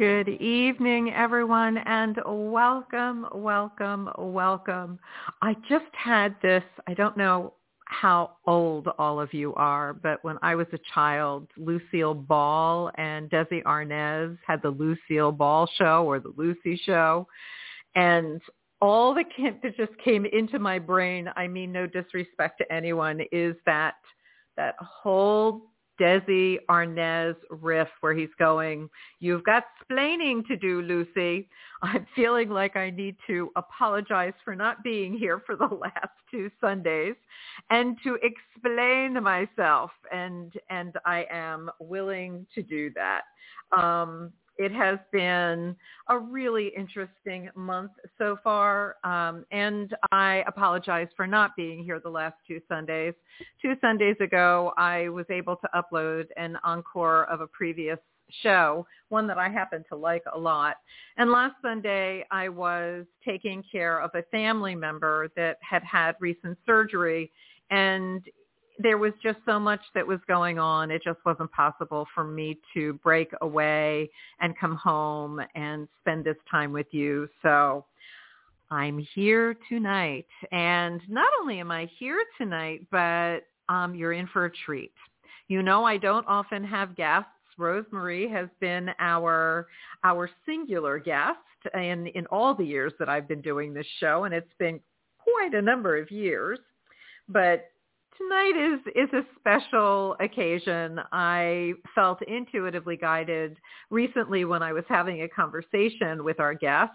Good evening, everyone, and welcome, welcome, welcome. I just had this, I don't know how old all of you are, but when I was a child, Lucille Ball and Desi Arnaz had the Lucille Ball show or the Lucy show. And all that, that just came into my brain, I mean no disrespect to anyone, is that that whole Desi Arnaz riff where he's going, you've got splaining to do, Lucy. I'm feeling like I need to apologize for not being here for the last two Sundays and to explain myself. And, and I am willing to do that. Um, it has been a really interesting month so far, um, and I apologize for not being here the last two Sundays. Two Sundays ago, I was able to upload an encore of a previous show, one that I happen to like a lot. And last Sunday, I was taking care of a family member that had had recent surgery, and there was just so much that was going on. It just wasn't possible for me to break away and come home and spend this time with you. So I'm here tonight. And not only am I here tonight, but um, you're in for a treat. You know, I don't often have guests. Rosemary has been our our singular guest in in all the years that I've been doing this show, and it's been quite a number of years. But tonight is is a special occasion. I felt intuitively guided recently when I was having a conversation with our guest,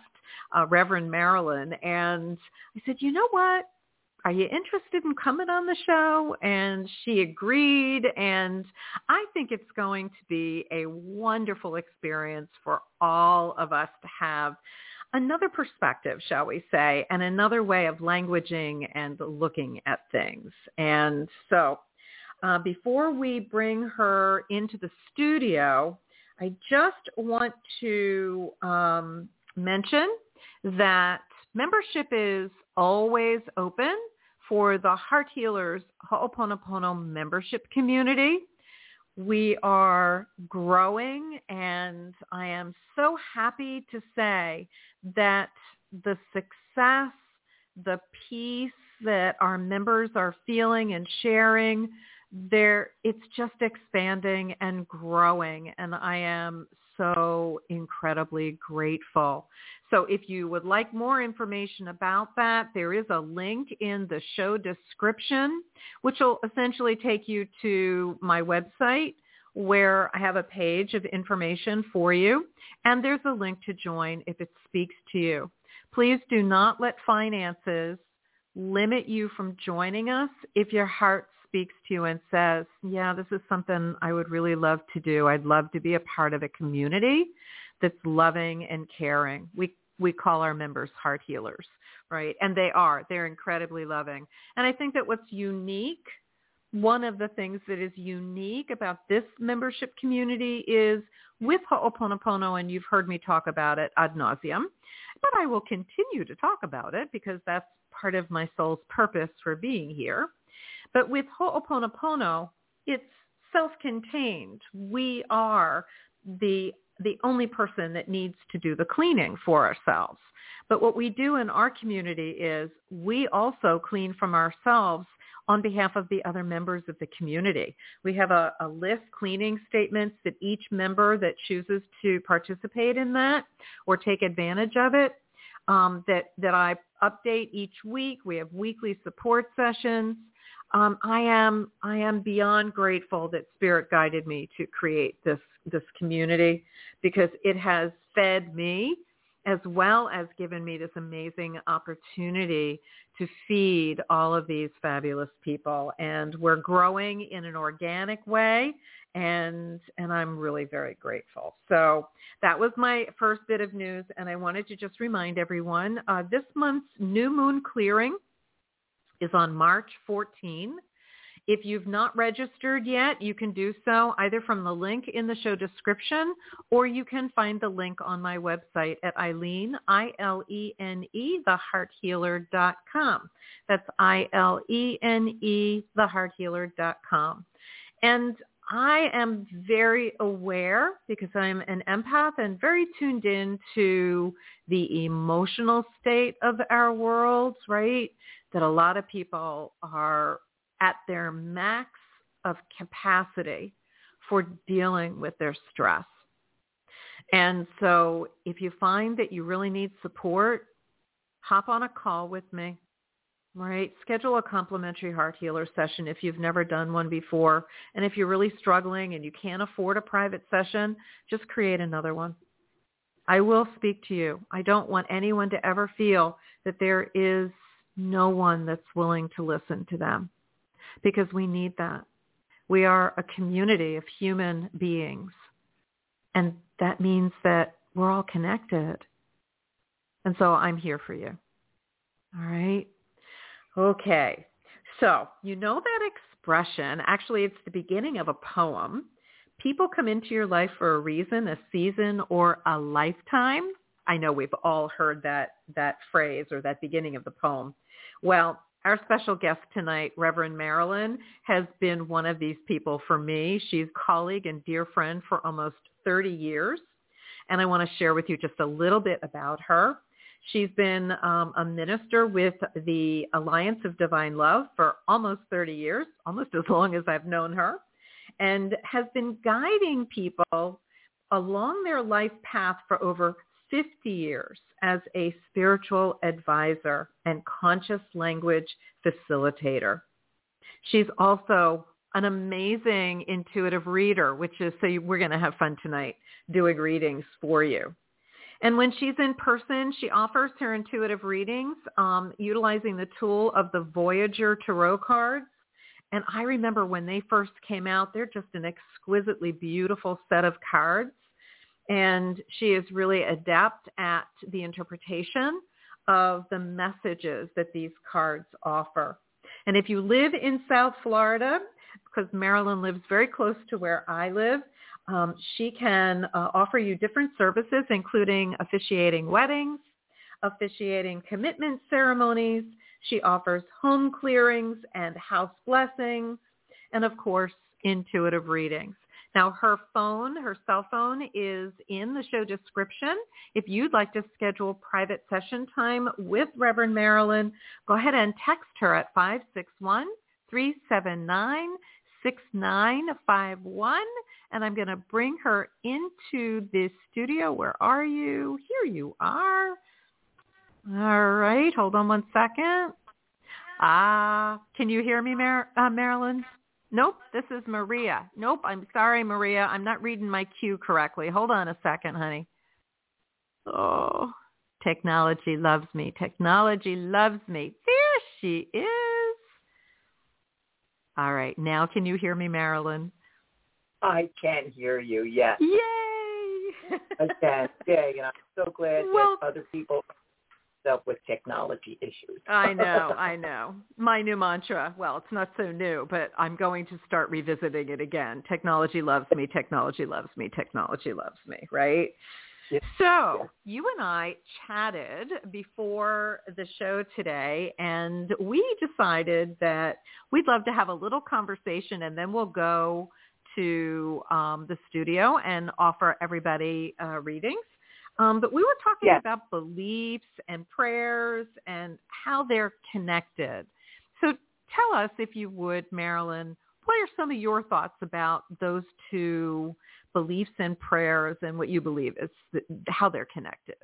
uh, Reverend Marilyn, and I said, "You know what? Are you interested in coming on the show?" And she agreed, and I think it's going to be a wonderful experience for all of us to have another perspective, shall we say, and another way of languaging and looking at things. And so uh, before we bring her into the studio, I just want to um, mention that membership is always open for the Heart Healers Ho'oponopono membership community. We are growing and I am so happy to say that the success, the peace that our members are feeling and sharing, there it's just expanding and growing and I am so incredibly grateful. So if you would like more information about that, there is a link in the show description, which will essentially take you to my website where I have a page of information for you. And there's a link to join if it speaks to you. Please do not let finances limit you from joining us if your heart speaks to you and says, yeah, this is something I would really love to do. I'd love to be a part of a community that's loving and caring. We we call our members heart healers. right? And they are. They're incredibly loving. And I think that what's unique, one of the things that is unique about this membership community is with Ho'oponopono, and you've heard me talk about it ad nauseum, but I will continue to talk about it because that's part of my soul's purpose for being here. But with Ho'oponopono, it's self-contained. We are the the only person that needs to do the cleaning for ourselves. But what we do in our community is we also clean from ourselves on behalf of the other members of the community. We have a, a, list cleaning statements that each member that chooses to participate in that or take advantage of it um, that, that I update each week. We have weekly support sessions. Um, I am I am beyond grateful that Spirit guided me to create this this community because it has fed me as well as given me this amazing opportunity to feed all of these fabulous people. And we're growing in an organic way and and I'm really very grateful. So that was my first bit of news, and I wanted to just remind everyone uh, this month's new moon clearing is on March 14. If you've not registered yet, you can do so either from the link in the show description or you can find the link on my website at Ilene, I-L-E-N-E, thehearthealer.com. That's I-L-E-N-E, thehearthealer.com. And I am very aware because I'm an empath and very tuned in to the emotional state of our world, right? That a lot of people are at their max of capacity for dealing with their stress. And so if you find that you really need support, hop on a call with me. Right. Schedule a complimentary heart healer session if you've never done one before. And if you're really struggling and you can't afford a private session, just create another one. I will speak to you. I don't want anyone to ever feel that there is no one that's willing to listen to them because we need that. We are a community of human beings. And that means that we're all connected. And so I'm here for you. All right. Okay. So you know that expression. Actually, it's the beginning of a poem. People come into your life for a reason, a season, or a lifetime. I know we've all heard that, that phrase or that beginning of the poem. Well, our special guest tonight, Reverend Marilyn, has been one of these people for me. She's colleague and dear friend for almost 30 years. And I want to share with you just a little bit about her. She's been um, a minister with the Alliance of Divine Love for almost 30 years, almost as long as I've known her, and has been guiding people along their life path for over 50 years as a spiritual advisor and conscious language facilitator. She's also an amazing intuitive reader, which is, so we're going to have fun tonight doing readings for you. And when she's in person, she offers her intuitive readings um, utilizing the tool of the Voyager Tarot cards. And I remember when they first came out, they're just an exquisitely beautiful set of cards. And she is really adept at the interpretation of the messages that these cards offer. And if you live in South Florida, because Marilyn lives very close to where I live, um, she can uh, offer you different services, including officiating weddings, officiating commitment ceremonies. She offers home clearings and house blessings, and of course, intuitive readings. Now her phone, her cell phone is in the show description. If you'd like to schedule private session time with Reverend Marilyn, go ahead and text her at 561 379 6951 and I'm going to bring her into this studio. Where are you? Here you are. All right. Hold on one second. Ah, uh, can you hear me, Mar- uh, Marilyn? Nope, this is Maria. Nope, I'm sorry, Maria. I'm not reading my cue correctly. Hold on a second, honey. Oh, technology loves me. Technology loves me. There she is. All right. Now can you hear me, Marilyn? I can hear you, yes. Yay! I can. Yay. And I'm so glad well, that other people with technology issues. I know, I know. My new mantra, well, it's not so new, but I'm going to start revisiting it again. Technology loves me, technology loves me, technology loves me, right? Yeah. So Yeah. you and I chatted before the show today and we decided that we'd love to have a little conversation and then we'll go to um, the studio and offer everybody uh, readings. Um, but we were talking Yes. about beliefs and prayers and how they're connected. So tell us, if you would, Marilyn, what are some of your thoughts about those two beliefs and prayers and what you believe is th- how they're connected?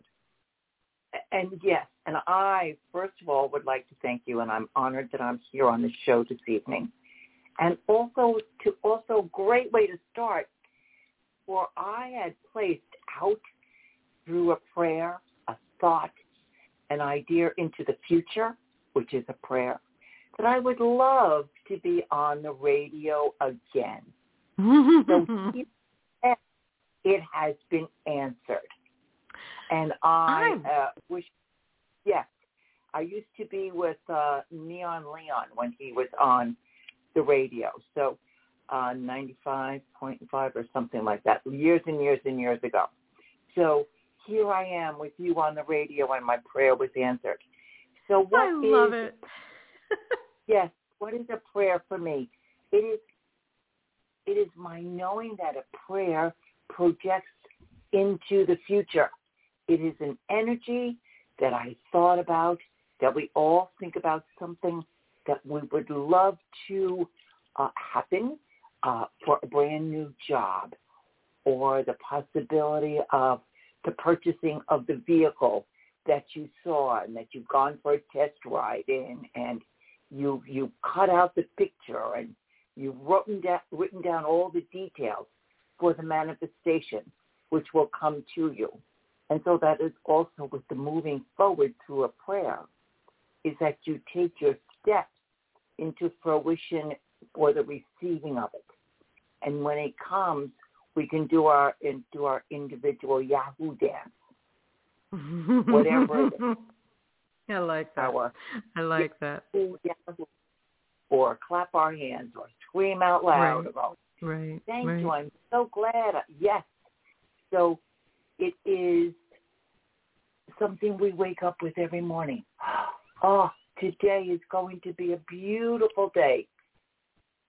And yes, and I first of all would like to thank you, and I'm honored that I'm here on the show this evening. And also to also great way to start, for I had placed out through a prayer, a thought, an idea into the future, which is a prayer, that I would love to be on the radio again. So it has been answered. And I uh, wish, yes, I used to be with uh, Neon Leon when he was on the radio. So uh, 95.5 or something like that, years and years and years ago. So here I am with you on the radio and my prayer was answered. So what I love is- it. Yes. What is a prayer for me? It is it is my knowing that a prayer projects into the future. It is an energy that I thought about, that we all think about something that we would love to uh, happen uh, for a brand new job or the possibility of the purchasing of the vehicle that you saw and that you've gone for a test ride in and you you cut out the picture and you've written down written down all the details for the manifestation which will come to you. And so that is also with the moving forward through a prayer is that you take your steps into fruition for the receiving of it. And when it comes, we can do our and do our individual Yahoo dance, Whatever it I like that. our I like that. Yahoo or clap our hands, or scream out loud Right. about Right. Thank right. you. I'm so glad. Yes. So it is something we wake up with every morning. Oh, today is going to be a beautiful day.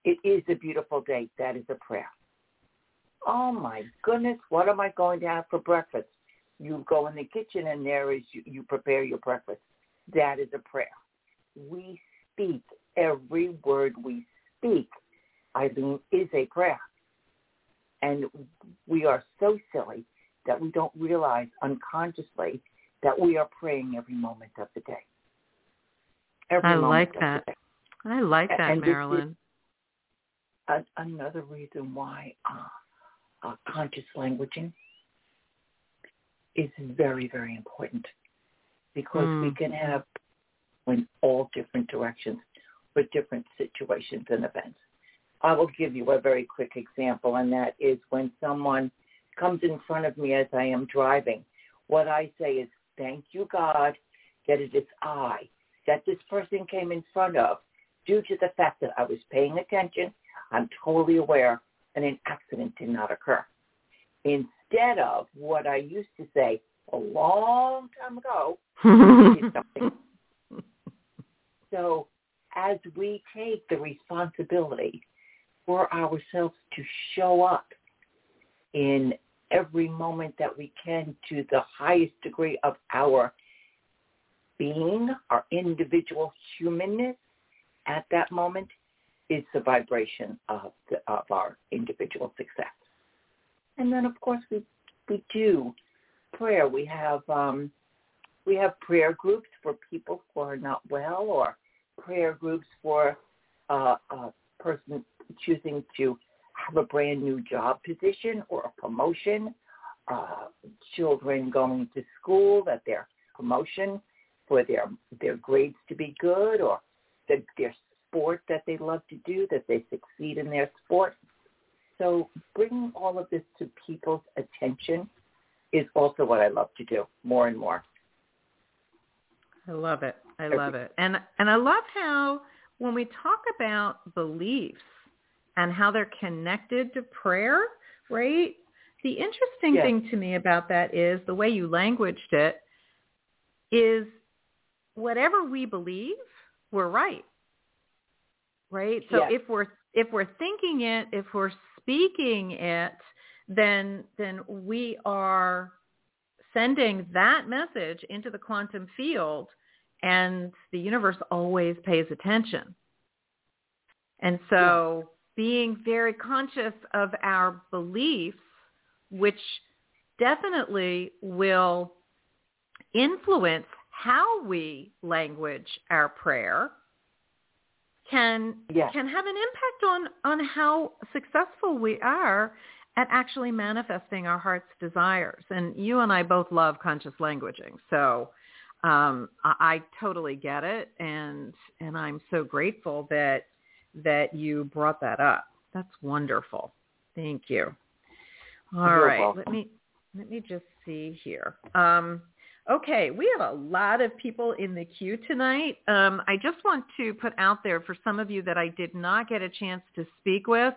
It is a beautiful day. That is a prayer. Oh my goodness, what am I going to have for breakfast? You go in the kitchen and there is you, you prepare your breakfast. That is a prayer. We speak every word we speak. Ilene is a prayer. And we are so silly that we don't realize unconsciously that we are praying every moment of the day. Every I like that. I like that, And Marilyn. Another reason why uh, uh, conscious languaging is very, very important because we Mm. can have in all different directions with different situations and events. I will give you a very quick example, and that is when someone comes in front of me as I am driving. What I say is, thank you, God, that it is I that this person came in front of due to the fact that I was paying attention. I'm totally aware and an accident did not occur. Instead of what I used to say a long time ago, something. So as we take the responsibility for ourselves to show up in every moment that we can to the highest degree of our being, our individual humanness at that moment is the vibration of, the, of our individual success. And then of course we, we do prayer. We have um, we have prayer groups for people who are not well or prayer groups for uh, a person choosing to have a brand new job position or a promotion, uh, children going to school that their promotion for their their grades to be good or the, their sport that they love to do, that they succeed in their sport. So bringing all of this to people's attention is also what I love to do more and more. I love it. I love it. And and I love how when we talk about beliefs and how they're connected to prayer, right? The interesting Yes. thing to me about that is the way you languaged it is whatever we believe, we're right. Right? So Yes. if we're if we're thinking it, if we're speaking it, then then we are sending that message into the quantum field and the universe always pays attention. And so being very conscious of our beliefs, which definitely will influence how we language our prayer, can Yes. can have an impact on on how successful we are at actually manifesting our heart's desires. And you and I both love conscious languaging, so um, I, I totally get it, and and I'm so grateful that that you brought that up. That's wonderful. Thank you. All You're right, welcome. let me let me just see here. Um, okay, we have a lot of people in the queue tonight. Um, I just want to put out there for some of you that I did not get a chance to speak with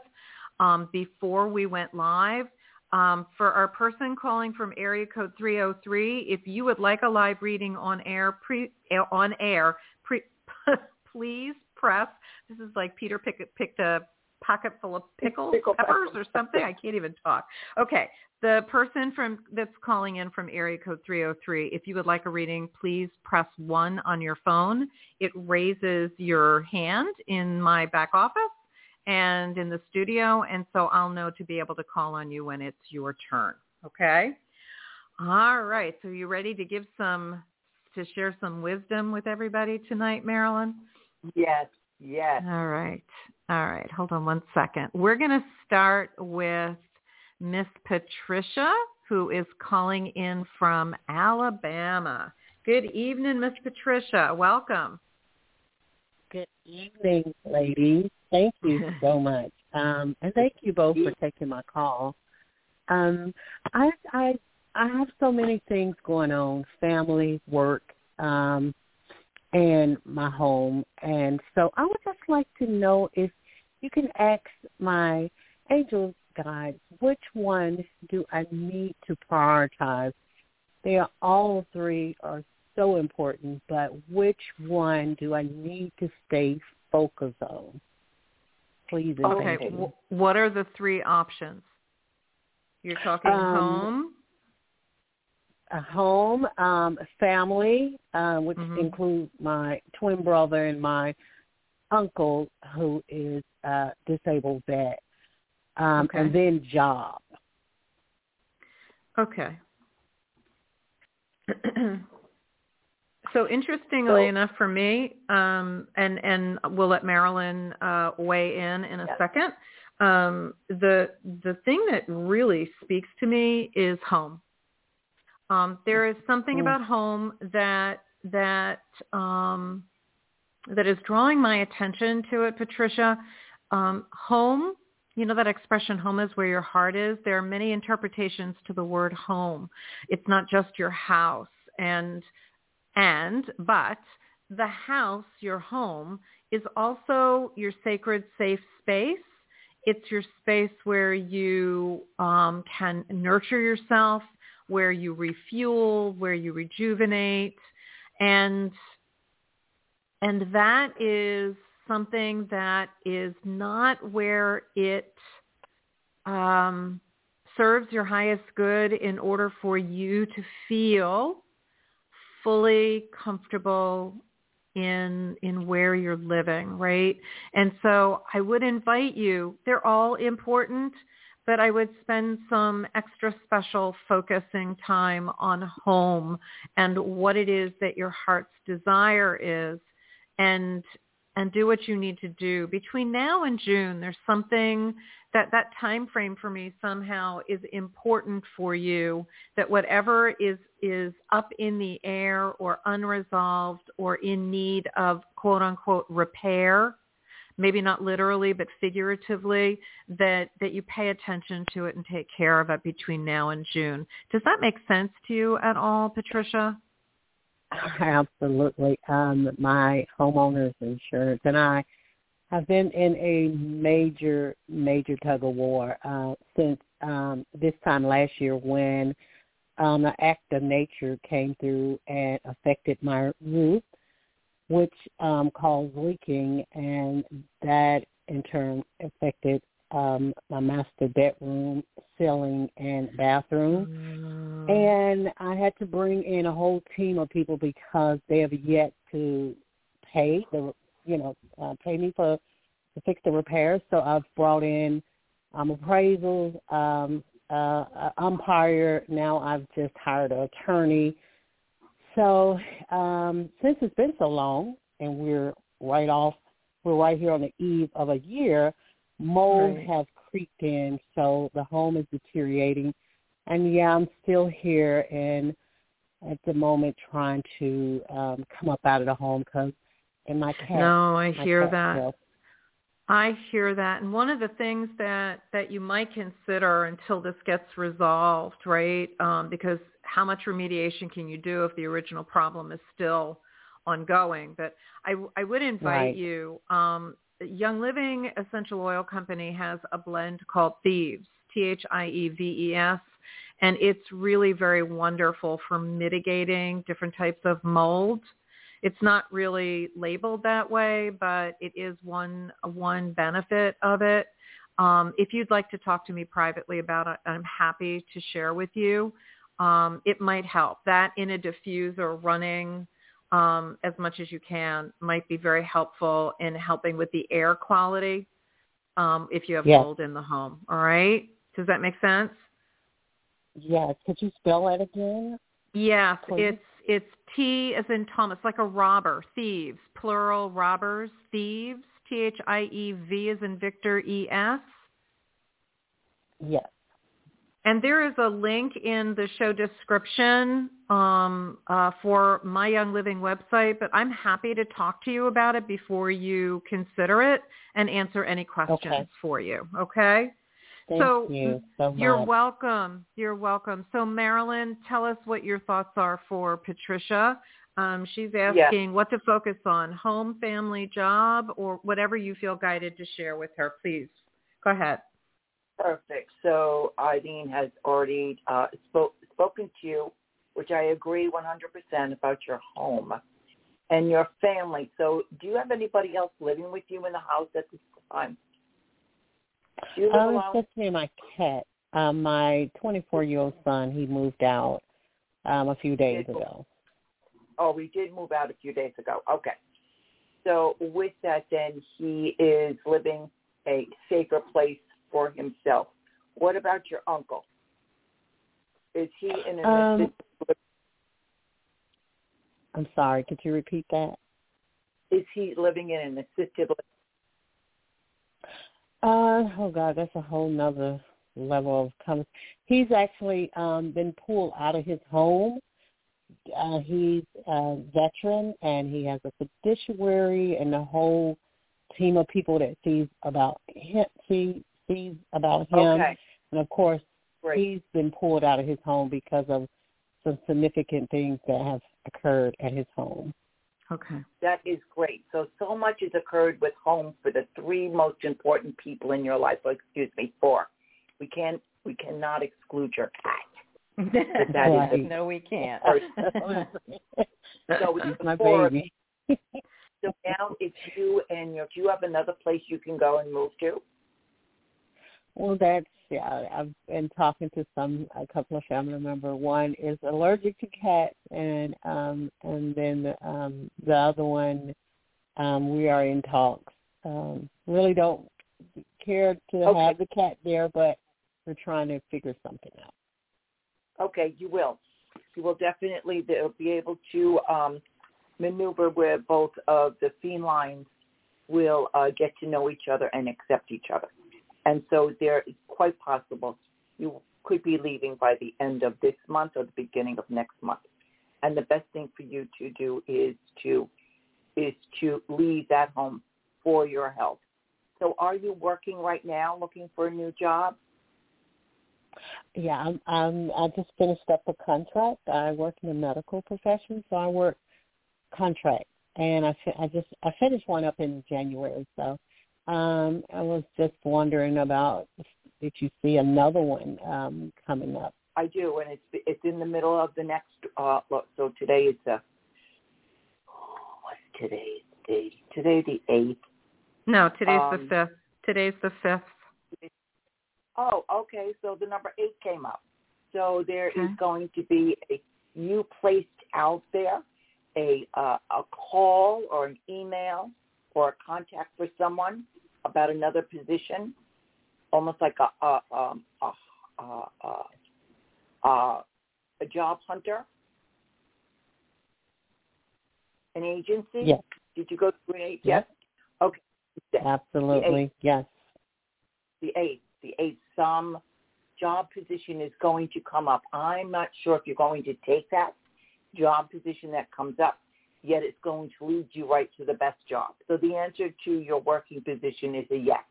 um, before we went live. Um, for our person calling from area code 303, if you would like a live reading on air, pre, on air, pre, please press. This is like Peter pick, picked a pocket full of pickles, Pickle peppers, peppers. or something. I can't even talk. Okay, the person from that's calling in from area code 303, if you would like a reading, please press one on your phone. It raises your hand in my back office and in the studio, and so I'll know to be able to call on you when it's your turn. Okay. All right. So you ready to give some to share some wisdom with everybody tonight, Marilyn? Yes. Yes. All right. All right. Hold on one second. We're going to start with Miss Patricia, who is calling in from Alabama. Good evening, Miss Patricia. Welcome. Good evening, ladies. Thank you so much. Um, and thank you both for taking my call. Um, I I I have so many things going on, family, work, um, and my home. And so I would just like to know if you can ask my angel guides which one do I need to prioritize. They are all three are so important, but which one do I need to stay focused on? Please Okay. W- what are the three options? You're talking Um, home. A home, um, a family, uh, which Mhm. includes my twin brother and my uncle who is uh, disabled vet, um, Okay. and then job. Okay. so interestingly So- enough for me, um, and, and we'll let Marilyn uh, weigh in in a Yes. second, um, the, the thing that really speaks to me is home. Um, there is something Mm. about home that, that, um, that is drawing my attention to it, Patricia. Um, home you know that expression home is where your heart is there are many interpretations to the word home it's not just your house and and but the house your home is also your sacred safe space it's your space where you um, can nurture yourself where you refuel where you rejuvenate and and that is something that is not where it um, serves your highest good in order for you to feel fully comfortable in in where you're living, right? And so I would invite you, they're all important, but I would spend some extra special focusing time on home and what it is that your heart's desire is and and do what you need to do between now and June. There's something that that time frame for me somehow is important for you. That whatever is is up in the air or unresolved or in need of quote unquote repair, maybe not literally but figuratively, that that you pay attention to it and take care of it between now and June. Does that make sense to you at all, Patricia? Absolutely. Um, my homeowner's insurance and I have been in a major, major tug of war uh, since um, this time last year when um, an act of nature came through and affected my roof, which um, caused leaking, and that in turn affected um, my master bedroom, ceiling, and bathroom. And I had to bring in a whole team of people because they have yet to pay the, you know, uh, pay me for to fix the repairs. So I've brought in um, appraisals, um, uh, umpire. Now I've just hired an attorney. So um, since it's been so long, and we're right off, we're right here on the eve of a year mold right. has creeped in, so the home is deteriorating. And yeah, I'm still here and at the moment trying to um come up out of the home because in my cat. No, I hear that. I hear that. And one of the things that that you might consider until this gets resolved, right? Um, because how much remediation can you do if the original problem is still ongoing? But I I would invite right. you um, Young Living Essential Oil Company has a blend called Thieves, T-H-I-E-V-E-S, and it's really very wonderful for mitigating different types of mold. It's not really labeled that way, but it is one one benefit of it. Um, if you'd like to talk to me privately about it, I'm happy to share with you. Um, it might help. That in a diffuser running um, as much as you can might be very helpful in helping with the air quality um, if you have yes. mold in the home. All right? Does that make sense? Yes. Could you spell that again? Yes, Please? it's it's T as in Thomas, like a robber, thieves, plural robbers, thieves, T H I E V as in Victor E S. Yes. And there is a link in the show description um, uh, for My Young Living website, but I'm happy to talk to you about it before you consider it and answer any questions okay. for you. Okay? Thank so you so much. You're welcome. You're welcome. So Marilyn, tell us what your thoughts are for Patricia. Um, she's asking yes. what to focus on, home, family, job, or whatever you feel guided to share with her. Please go ahead. Perfect. So Ilene has already uh, spoke, spoken to you, which I agree 100% about your home and your family. So do you have anybody else living with you in the house at this time? Do you live um, alone? It's just me and my cat. Um, my 24-year-old son, he moved out um, a few days ago. Oh, we did move out a few days ago. Okay. So with that, then he is living a safer place for himself. What about your uncle? Is he in an um, assisted I'm sorry, could you repeat that? Is he living in an assisted uh, oh God, that's a whole nother level of comment. He's actually um, been pulled out of his home. Uh, he's a veteran, and he has a fiduciary and a whole team of people that sees about him, see, sees about him. Okay. And of course, Great. he's been pulled out of his home because of some significant things that have occurred at his home. Okay. That is great. So, so much has occurred with home for the three most important people in your life. Or excuse me, four. We can't, we cannot exclude your cat. that right. is no, we can't. so it's my four, baby. so now it's you and your, do you have another place you can go and move to? Well, that's yeah. I've been talking to some a couple of family members. One is allergic to cats, and um, and then um, the other one, um, we are in talks. Um, really don't care to Okay. have the cat there, but we're trying to figure something out. Okay, you will. You will definitely be able to um, maneuver where both of the felines will uh, get to know each other and accept each other. And so there is quite possible you could be leaving by the end of this month or the beginning of next month. And the best thing for you to do is to is to leave that home for your health. So are you working right now looking for a new job? Yeah, I'm, I'm, I just finished up a contract. I work in the medical profession, so I work contract, and I I just I finished one up in January, so um, I was just wondering about if you see another one um, coming up. I do, and it's it's in the middle of the next. Uh, look, so today is the what's today's date? Today the eighth. No, today's Um, the fifth. Today's the fifth. Oh, okay. So the number eight came up. So there is Okay. going to be a you placed out there a uh, a call or an email or a contact for someone about another position, almost like a a um, a, a, a, a, a job hunter, an agency. Yes, Did you go through an agency? Yes. Okay. absolutely. Yes. the eighth. The eighth, some job position is going to come up. I'm not sure if you're going to take that job position that comes up, yet it's going to lead you right to the best job. So the answer to your working position is a yes.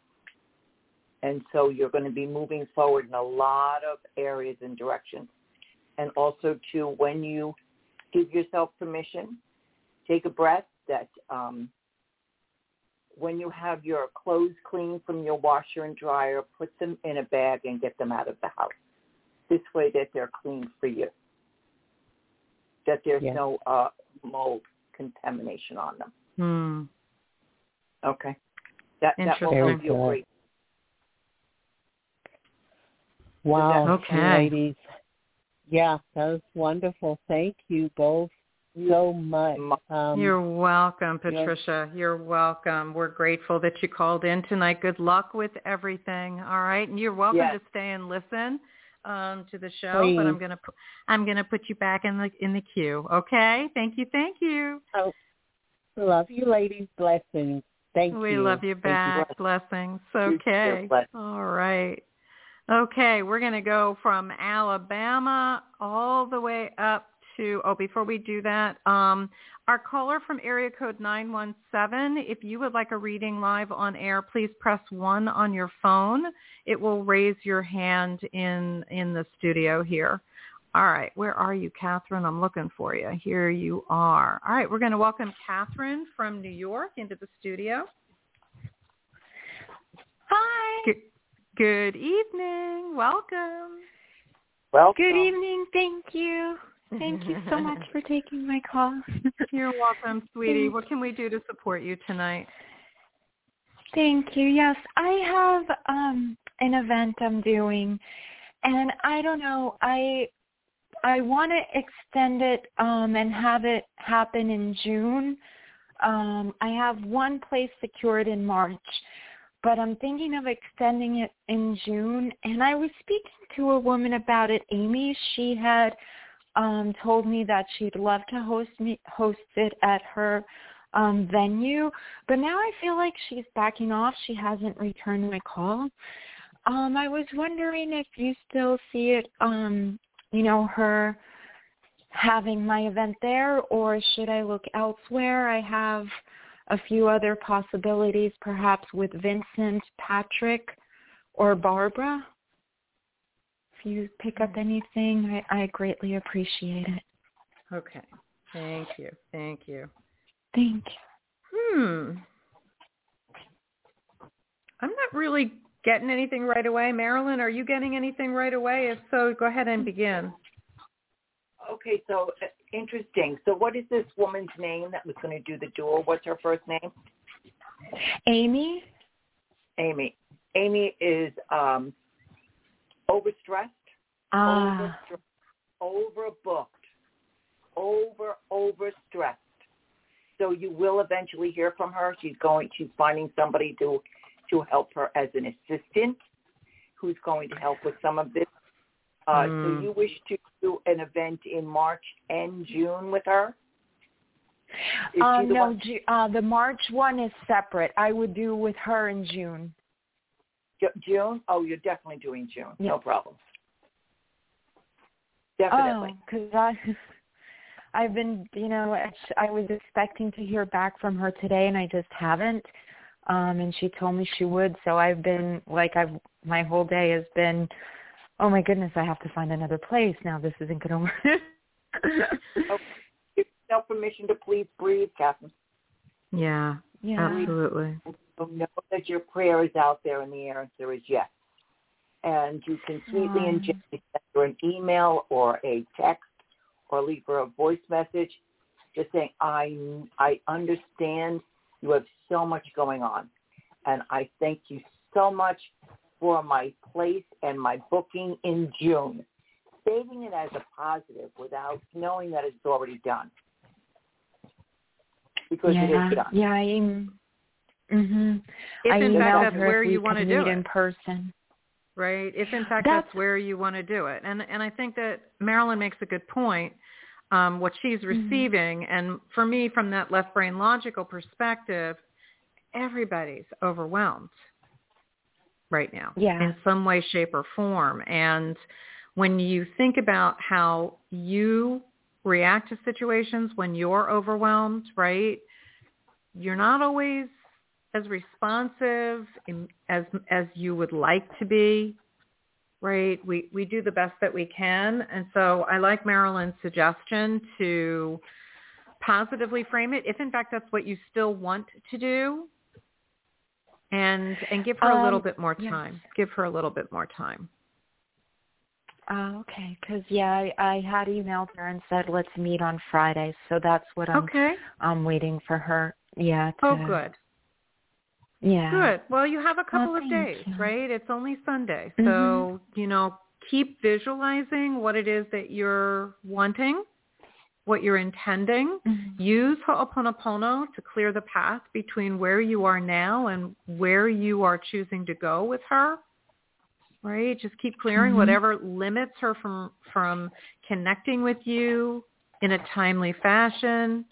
And so you're going to be moving forward in a lot of areas and directions. And also to when you give yourself permission, take a breath that um, when you have your clothes clean from your washer and dryer, put them in a bag and get them out of the house. This way that they're clean for you. That there's Yes. no uh, mold contamination on them. Hmm. Okay. That that will Interesting. help you great. Wow. Okay. Ladies. Yeah, that was wonderful. Thank you both so much. Um, You're welcome, yes. Patricia. You're welcome. We're grateful that you called in tonight. Good luck with everything. All right, and you're welcome Yes. to stay and listen um, to the show. But I'm gonna pu- I'm gonna put you back in the in the queue. Okay. Thank you. Thank you. love you, ladies. Blessings. Thank we you. We love you back. Blessings. You too. Okay. Bless- All right. Okay, we're going to go from Alabama all the way up to, oh, before we do that, um, our caller from area code 917, if you would like a reading live on air, please press 1 on your phone. It will raise your hand in, in the studio here. All right, where are you, Catherine? I'm looking for you. Here you are. All right, we're going to welcome Catherine from New York into the studio. Hi. Good, good evening. Welcome. Welcome. Good evening. Thank you. Thank you so much for taking my call. You're welcome, sweetie. What can we do to support you tonight? Thank you. Yes, I have um an event I'm doing and I don't know, I I want to extend it um and have it happen in June. Um I have one place secured in March, but I'm thinking of extending it in June and I was speaking to a woman about it, Amy. She had um told me that she'd love to host me host it at her um venue but now i feel like she's backing off. She hasn't returned my call. Um i was wondering if you still see it um you know her having my event there or should i look elsewhere? I have a few other possibilities perhaps with vincent patrick or barbara you pick up anything i, I greatly appreciate it Okay. Thank you. Thank you. thank you Hmm. I'm not really getting anything right away. Marilyn, are you getting anything right away? If so, go ahead and begin. Okay, so uh, interesting. So what is this woman's name that was going to do the duel? What's her first name? amy Amy. Amy is um, overstressed, ah overstressed, overbooked, over overstressed. So you will eventually hear from her. She's going. She's finding somebody to to help her as an assistant, who's going to help with some of this. Uh, Mm. So you wish to do an event in March and June with her? Uh, no, Ju- uh, the March one is separate. I would do with her in June. Ju- June? Oh, you're definitely doing June. No problem. Definitely. Oh, because I, I've been, you know, I was expecting to hear back from her today, and I just haven't. Um, and she told me she would, so I've been like, I've my whole day has been, oh my goodness, I have to find another place now. This isn't going to work. Give yourself permission to please breathe, Catherine. Yeah, Yeah. absolutely. So know that your prayer is out there, and the answer is yes. And you can sweetly Wow. and gently send her an email or a text or leave her a voice message just saying, I, I understand you have so much going on. And I thank you so much for my place and my booking in June. Saving it as a positive without knowing that it's already done. Because it yeah. is done. Yeah, I'm mhm. If I in fact that's where you want to do it. in person. right? If in fact That's- that's, where you want to do it, and and I think that Marilyn makes a good point. Um, what she's Mm-hmm. receiving, and for me, from that left brain logical perspective, everybody's overwhelmed right now Yeah. in some way, shape, or form. And when you think about how you react to situations when you're overwhelmed, right? You're not always as responsive as as you would like to be, right? We we do the best that we can, and so I like Marilyn's suggestion to positively frame it, if in fact that's what you still want to do, and and give her a little Um, bit more yes. time. Give her a little bit more time. Oh, okay. Because yeah, I, I had emailed her and said let's meet on Friday, so that's what I'm Okay. I'm waiting for her. Yeah. To, Oh, good. Yeah. Good. Well, you have a couple of days, you. right? It's only Sunday. Mhm. So, you know, keep visualizing what it is that you're wanting, what you're intending. Mhm. Use Ho'oponopono to clear the path between where you are now and where you are choosing to go with her. Right? Just keep clearing Mhm. whatever limits her from from connecting with you in a timely fashion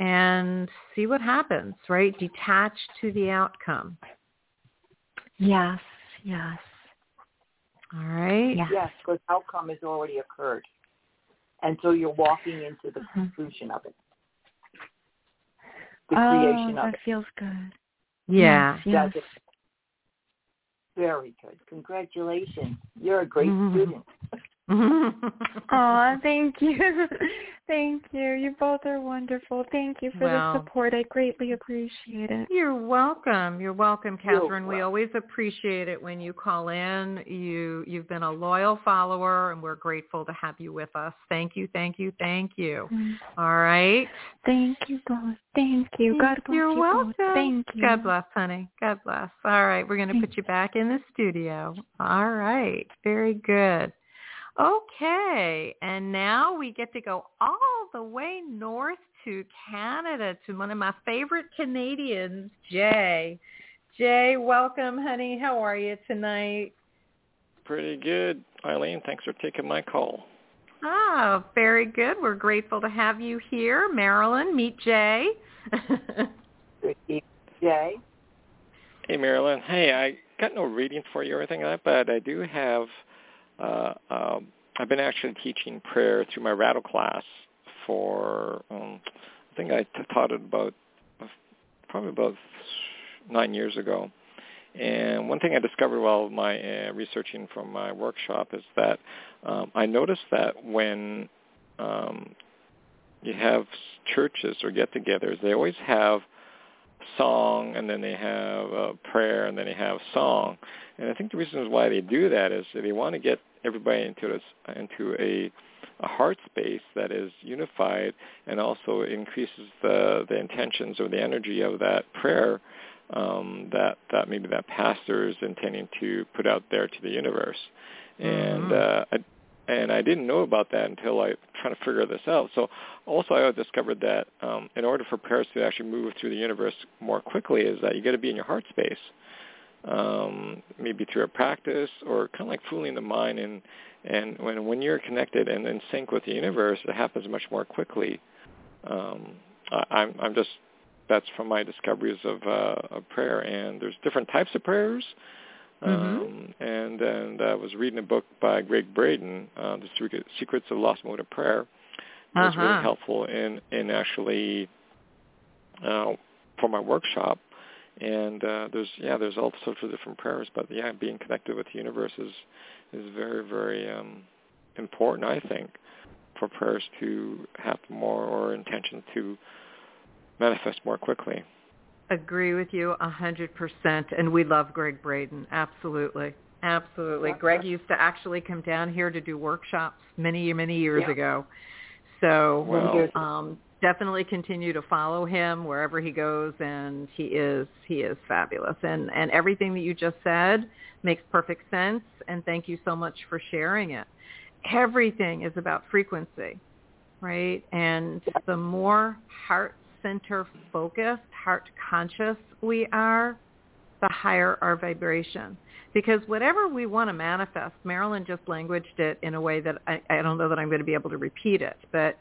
and see what happens, right? Detach to the outcome. Yes. Yes. All right? Yeah. Yes, because outcome has already occurred. And so you're walking into the Mhm. conclusion of it. The oh, creation of that it. feels good. Yeah. Yes. yes. Very good. Congratulations. You're a great Mhm. student. Aw, thank you. thank you. You both are wonderful. Thank you for Well- the support. I greatly appreciate it. You're welcome. You're welcome, You're Catherine. We welcome. always appreciate it when you call in. You you've been a loyal follower and we're grateful to have you with us. Thank you, thank you, thank you. Mm. All right. Thank you both. Thank you. God bless You're you welcome. both. Thank you. God bless, honey. God bless. All right, we're going to Thank put you back in the studio. All right. Very good. Okay, and now we get to go all the way north to Canada to one of my favorite Canadians, Jay. Jay, welcome, honey. How are you tonight? Pretty good, Ilene. Thanks for taking my call. Ah, very good. We're grateful to have you here. Marilyn, meet Jay. Jay. Hey, Marilyn. Hey, I got no reading for you or anything like that, but I do have. Uh, um, I've been actually teaching prayer through my rattle class for. Um, I think I t- taught it about probably about nine years ago. And one thing I discovered while my uh, researching from my workshop is that um, I noticed that when um, you have churches or get-togethers, they always have song and then they have uh, prayer and then they have song. And I think the reasons why they do that is they want to get everybody into this into a a heart space that is unified and also increases the the intentions or the energy of that prayer um, that that maybe that pastor is intending to put out there to the universe. And Mhm. uh, I, and I didn't know about that until I trying to figure this out. So also I discovered that um, in order for prayers to actually move through the universe more quickly is that you got to be in your heart space, um, maybe through a practice or kind of like fooling the mind. And and when when you're connected and in sync with the universe, it happens much more quickly. Um, I, I'm I'm just that's from my discoveries of, uh, of prayer. And there's different types of prayers. Um, and and I was reading a book by Gregg Braden, uh, The Secret- Secrets of Lost Mode of Prayer. It was Uh-huh. really helpful in in actually uh, for my workshop. And uh, there's yeah, there's all sorts of different prayers, but yeah, being connected with the universe is is very very um, important, I think, for prayers to have more or intention to manifest more quickly. Agree with you a hundred percent, and we love Gregg Braden. Absolutely, absolutely. Gregg used to actually come down here to do workshops many, many years Yeah. ago. So Well- um, definitely continue to follow him wherever he goes, and he is he is fabulous. And and everything that you just said makes perfect sense. And thank you so much for sharing it. Everything is about frequency, right? And the more heart center focused, heart conscious we are, the higher our vibration. Because whatever we want to manifest, Marilyn just languaged it in a way that I, I don't know that I'm going to be able to repeat it, but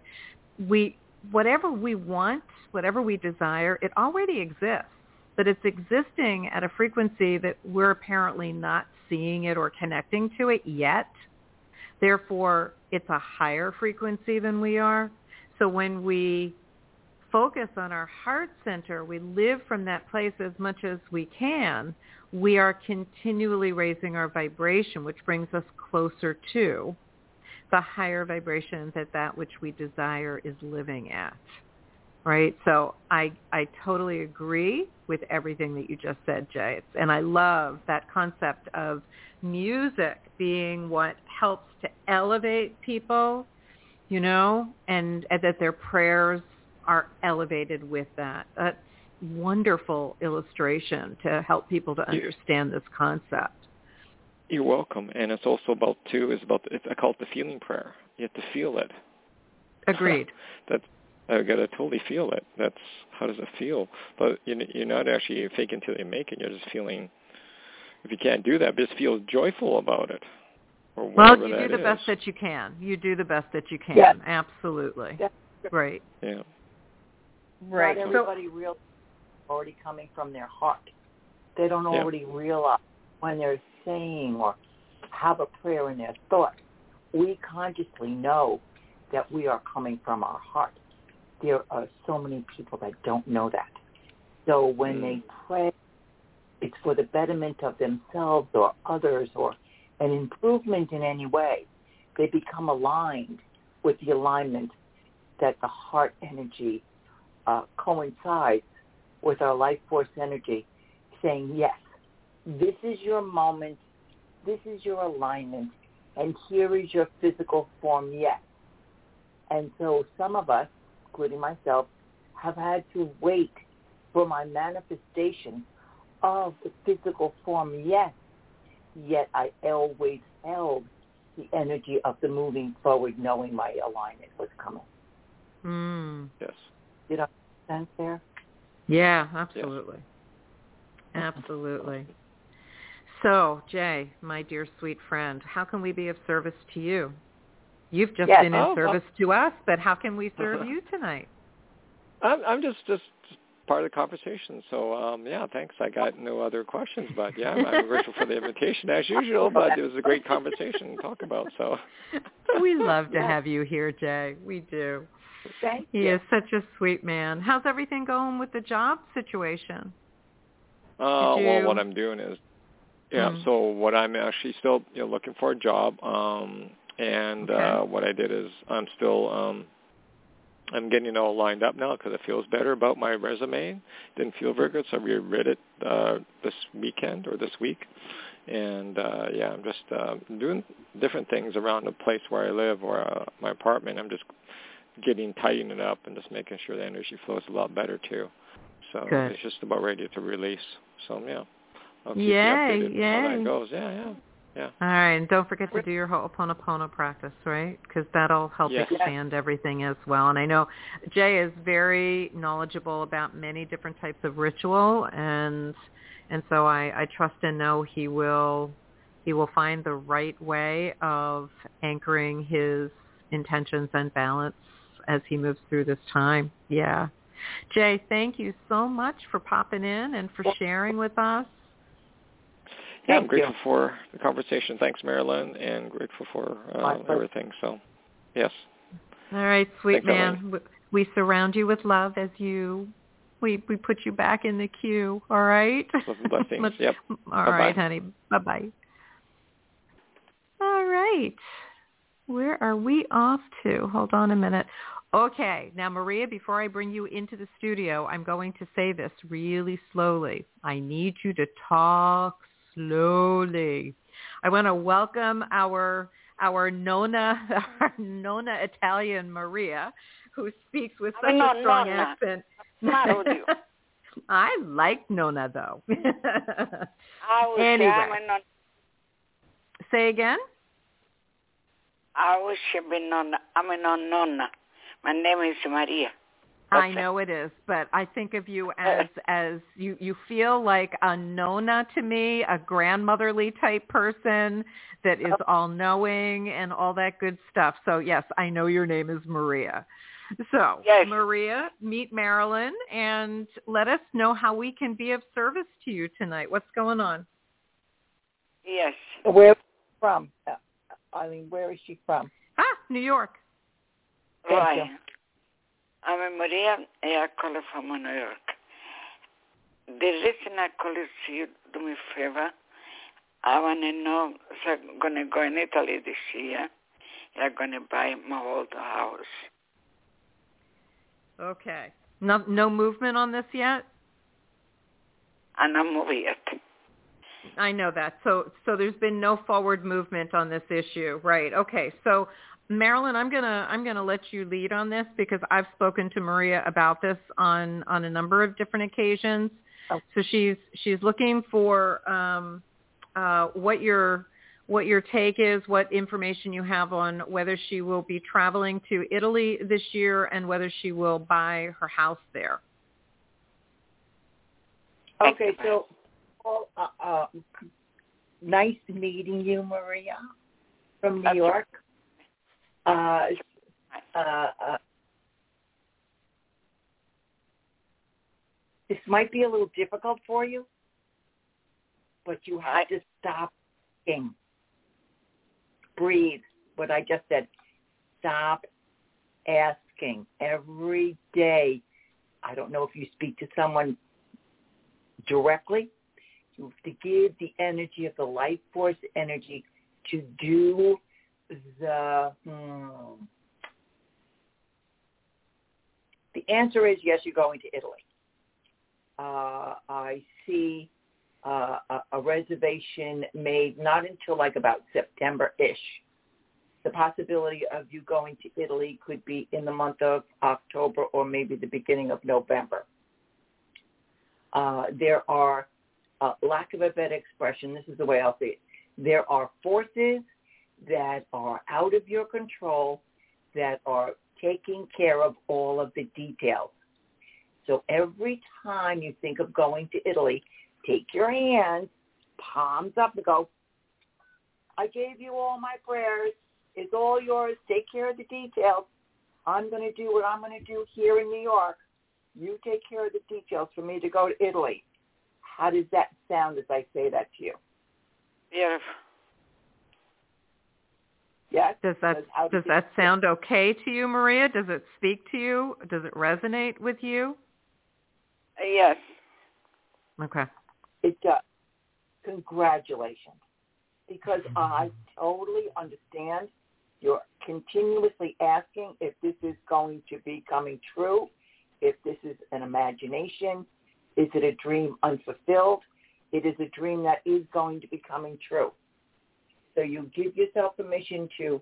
we, whatever we want, whatever we desire, it already exists, but it's existing at a frequency that we're apparently not seeing it or connecting to it yet. Therefore, it's a higher frequency than we are. So when we focus on our heart center, we live from that place as much as we can, we are continually raising our vibration, which brings us closer to the higher vibration that that which we desire is living at. Right? So I, I totally agree with everything that you just said, Jay. And I love that concept of music being what helps to elevate people, you know, and, and that their prayers are elevated with that. That's wonderful illustration to help people to understand this concept. You're welcome. And it's also about too is about it's, I call it the feeling prayer. You have to feel it. Agreed. That I gotta totally feel it. That's how does it feel? But you you're not actually faking until you make it. You're just feeling. If you can't do that, just feel joyful about it. Or well, whatever you do the is. best that you can. You do the best that you can. Yes. Absolutely. Yes. Right. Yeah. Right. Not So- everybody real already coming from their heart. They don't Yeah. already realize when they're saying or have a prayer in their thought. We consciously know that we are coming from our heart. There are so many people that don't know that. So when Mm. they pray, it's for the betterment of themselves or others or an improvement in any way. They become aligned with the alignment that the heart energy uh, coincides with our life force energy, saying, yes, this is your moment, this is your alignment, and here is your physical form, yes. And so some of us, including myself, have had to wait for my manifestation of the physical form, yes, yet I always held the energy of the moving forward, knowing my alignment was coming. Mm. Yes. Did I make sense there? Yeah, absolutely. Absolutely. So, Jay, my dear sweet friend, how can we be of service to you? You've just Yes. been in Oh, well- service to us, but how can we serve you tonight? I'm I'm just just part of the conversation. So um yeah, thanks. I got no other questions, but yeah, I'm, I'm grateful for the invitation as usual. But it was a great conversation to talk about. So we love to have you here, Jay. We do. Thank He you. is such a sweet man. How's everything going with the job situation? Uh, Did well, what I'm doing is, yeah. Hmm. So what I'm actually still you know looking for a job, um, and Okay. uh, what I did is I'm still um, I'm getting it all lined up now because it feels better about my resume. Didn't feel very good, so I reread it uh, this weekend or this week, and uh, yeah, I'm just uh, doing different things around the place where I live or uh, my apartment. I'm just getting tightening it up and just making sure the energy flows a lot better too. So Good. it's just about ready to release. So yeah, I'll keep Yay, you updated how that goes. Yeah, yeah, yeah. All right, and don't forget to do your Ho'oponopono practice, right? Because that'll help Yes. expand everything as well. And I know Jay is very knowledgeable about many different types of ritual, and and so I, I trust and know he will he will find the right way of anchoring his intentions and balance as he moves through this time. Yeah. Jay, thank you so much for popping in and for sharing with us. Yeah, I'm grateful you. for the conversation. Thanks, Marilyn, and grateful for uh, everything. So, yes. All right, sweet Thanks, man. We surround you with love as you we we put you back in the queue. All right. Blessings. Yep. All right, Bye-bye. honey. Bye bye. All right. Where are we off to? Hold on a minute. Okay, now Maria, before I bring you into the studio, I'm going to say this really slowly. I need you to talk slowly. I want to welcome our our Nona, our Nona Italian Maria, who speaks with such a strong nonna. accent. I like Nona though. Anyway. I'm a non- Say again? I wish I'd been on. I'm a non nonna. My name is Maria. I know it is, but I think of you as as you you feel like a nona to me, a grandmotherly type person that is all knowing and all that good stuff. So yes, I know your name is Maria. So Yes. Maria, meet Marilyn and let us know how we can be of service to you tonight. What's going on? Yes. Where from? Uh, I mean, where is she from? Ah, New York. Thank Right. you. I'm Maria and I call from New York. The reason I call is you do me a favor. I want to know, so I'm going to go in Italy this year. I'm going to buy my old house. Okay. No no movement on this yet? I'm not moving it. I know that. So so there's been no forward movement on this issue, right? Okay. So Marilyn, I'm gonna I'm gonna let you lead on this because I've spoken to Maria about this on on a number of different occasions. Oh. So she's she's looking for um, uh, what your what your take is, what information you have on whether she will be traveling to Italy this year and whether she will buy her house there. Okay, so well, uh, uh, nice meeting you, Maria, from New That's York. Uh, uh, uh, this might be a little difficult for you, but you have to stop thinking. Breathe. What I just said. Stop asking every day. I don't know if you speak to someone directly. You have to give the energy of the life force energy to do the hmm. the answer is yes you're going to italy. Uh, i see uh, a, a reservation made not until like about september-ish. The possibility of you going to italy could be in the month of october or maybe the beginning of november. Uh, there are uh, lack of a better expression. This is the way i'll see it. There are forces that are out of your control that are taking care of all of the details. So every time you think of going to Italy, take your hands, palms up and go, I gave you all my prayers. It's all yours. Take care of the details. I'm going to do what I'm going to do here in New York. You take care of the details for me to go to Italy. How does that sound as I say that to you? Beautiful. Yes? Does that Does- how does does it- that sound okay to you, Maria? Does it speak to you? Does it resonate with you? Uh, yes. Okay. It does. Congratulations. Because I totally understand you're continuously asking if this is going to be coming true, if this is an imagination, is it a dream unfulfilled? It is a dream that is going to be coming true. So you give yourself permission to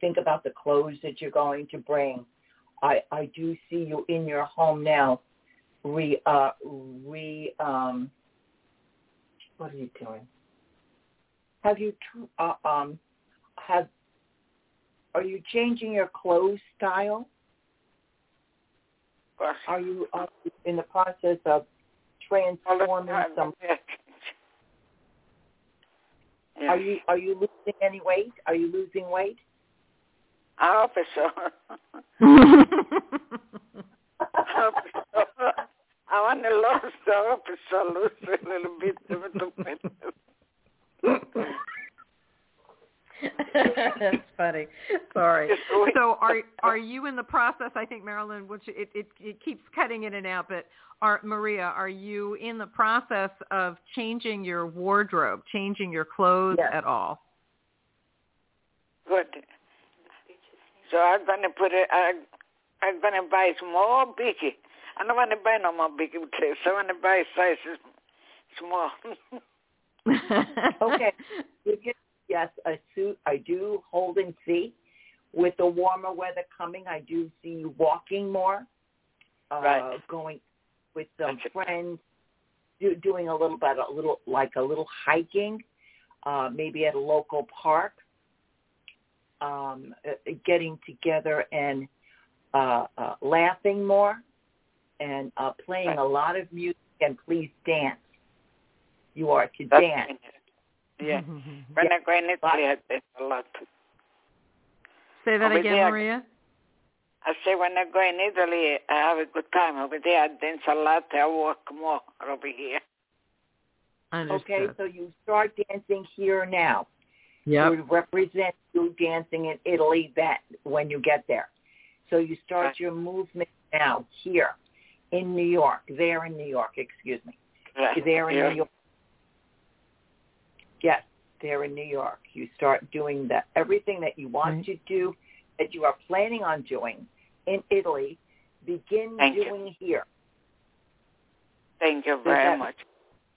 think about the clothes that you're going to bring. I, I do see you in your home now. Re uh re um what are you doing? Have you uh, um have are you changing your clothes style? Are you uh, in the process of transforming some Yes. Yes. are you are you losing any weight are you losing weight oh, oh, oh, I hope so. I hope so. I want to lose, so I hope so. Lose a little bit, a little bit. That's funny. Sorry. So are are you in the process? I think Marilyn, which it, it it keeps cutting in and out, but are Maria, are you in the process of changing your wardrobe, changing your clothes Yes. at all? Good. So I'm gonna put it. I, I'm gonna buy small biggie. I don't want to buy no more biggie place. I want to buy sizes small. okay. You get, yes, a suit. I do hold and see. With the warmer weather coming, I do see you walking more. Uh, Right. Going with some Gotcha. friends, do, doing a little bit, a little like a little hiking, uh, maybe at a local park. Um, uh, getting together and uh, uh, laughing more, and uh, playing Right. a lot of music. And please dance. You are to That's dance. Yeah. When I go in Italy, I dance a lot. Say that Over again, there. Maria. I say when I go in Italy, I have a good time. Over there, I dance a lot. I walk more over here. Understood. Okay, so you start dancing here now. Yeah. would represent you dancing in Italy that when you get there. So you start Right. your movement now here in New York, there in New York, excuse me. Right. There in Yeah. New York. Yes, there in New York. You start doing that everything that you want Right. to do, that you are planning on doing in Italy, begin Thank you. doing here. Thank you Does very that- much.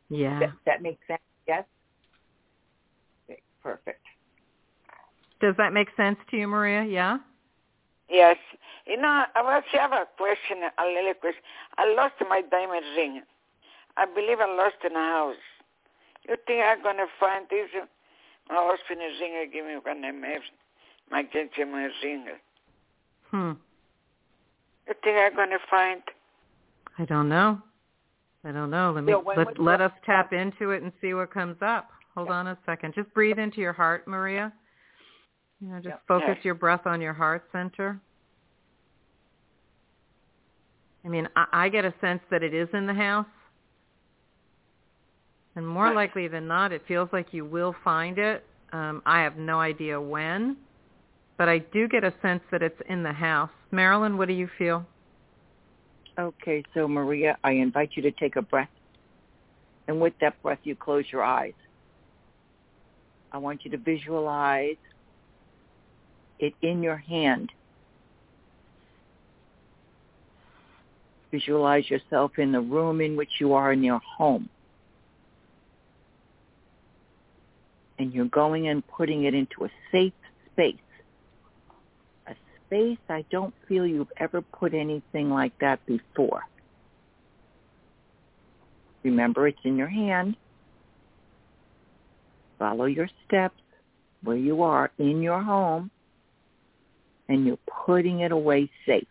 Yeah. That, that makes sense, yes? Okay, perfect. Does that make sense to you, Maria? Yeah. Yes. You know, I was have a question, a little question. I lost my diamond ring. I believe I lost in a house. You think I'm going to find this? My husband is ring give me I married. My gentleman ring. Hmm. You think I'm going to find? I don't know. I don't know. Let me Yeah, let let us tap into it and see what comes up. Hold on a second. Just breathe into your heart, Maria. You know, just Yeah. focus your breath on your heart center. I mean, I, I get a sense that it is in the house. And more likely than not, it feels like you will find it. Um, I have no idea when, but I do get a sense that it's in the house. Marilyn, what do you feel? Okay, so Maria, I invite you to take a breath. And with that breath, you close your eyes. I want you to visualize it in your hand. Visualize yourself in the room in which you are in your home. And you're going and putting it into a safe space. A space I don't feel you've ever put anything like that before. Remember, it's in your hand. Follow your steps where you are in your home, and you're putting it away safe.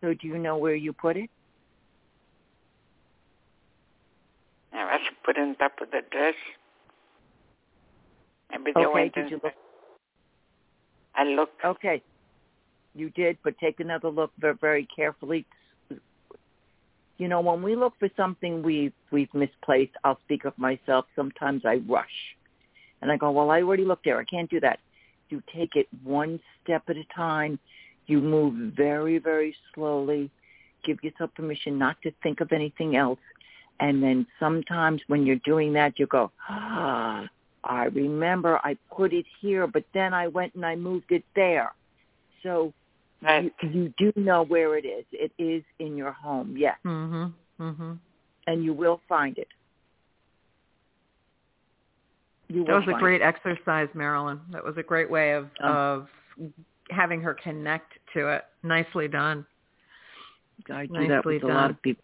So do you know where you put it? I was put on top of the dress. Okay, did you look? I looked. Okay, you did, but take another look very, very carefully. You know, when we look for something we've we've misplaced, I'll speak of myself. Sometimes I rush, and I go, "Well, I already looked there. I can't do that." You take it one step at a time. You move very, very slowly. Give yourself permission not to think of anything else, and then sometimes when you're doing that, you go, "Ah." I remember I put it here, but then I went and I moved it there. So Right. you, you do know where it is. It is in your home, yes, Mhm. Mhm. and you will find it. You That was a great exercise, Marilyn. That was a great way of Um, of having her connect to it. Nicely done. I do nicely that with a done. lot of people.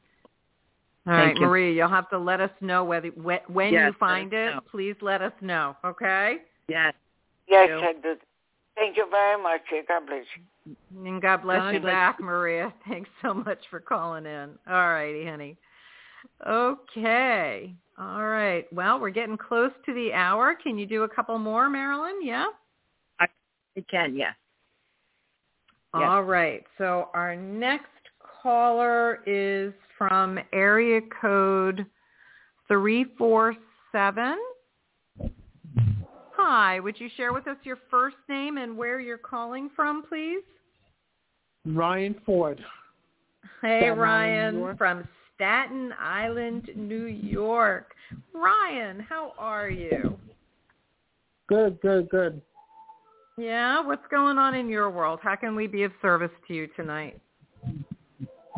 All Thank right, you. Maria, you'll have to let us know whether when, when Yes, you find it. know. Please let us know. Okay. Yes. Yes. I did. Thank you very much. God bless you. And God bless God you bless back, Maria. Thanks so much for calling in. All righty, honey. Okay. All right. Well, we're getting close to the hour. Can you do a couple more, Marilyn? Yeah. I can, yes. Yes. All right. So our next caller is from area code 347. Hi, would you share with us your first name and where you're calling from, please? Ryan Ford. Hey, Staten Ryan from Staten Island, New York. Ryan, how are you? Good, good, good. Yeah, what's going on in your world? How can we be of service to you tonight?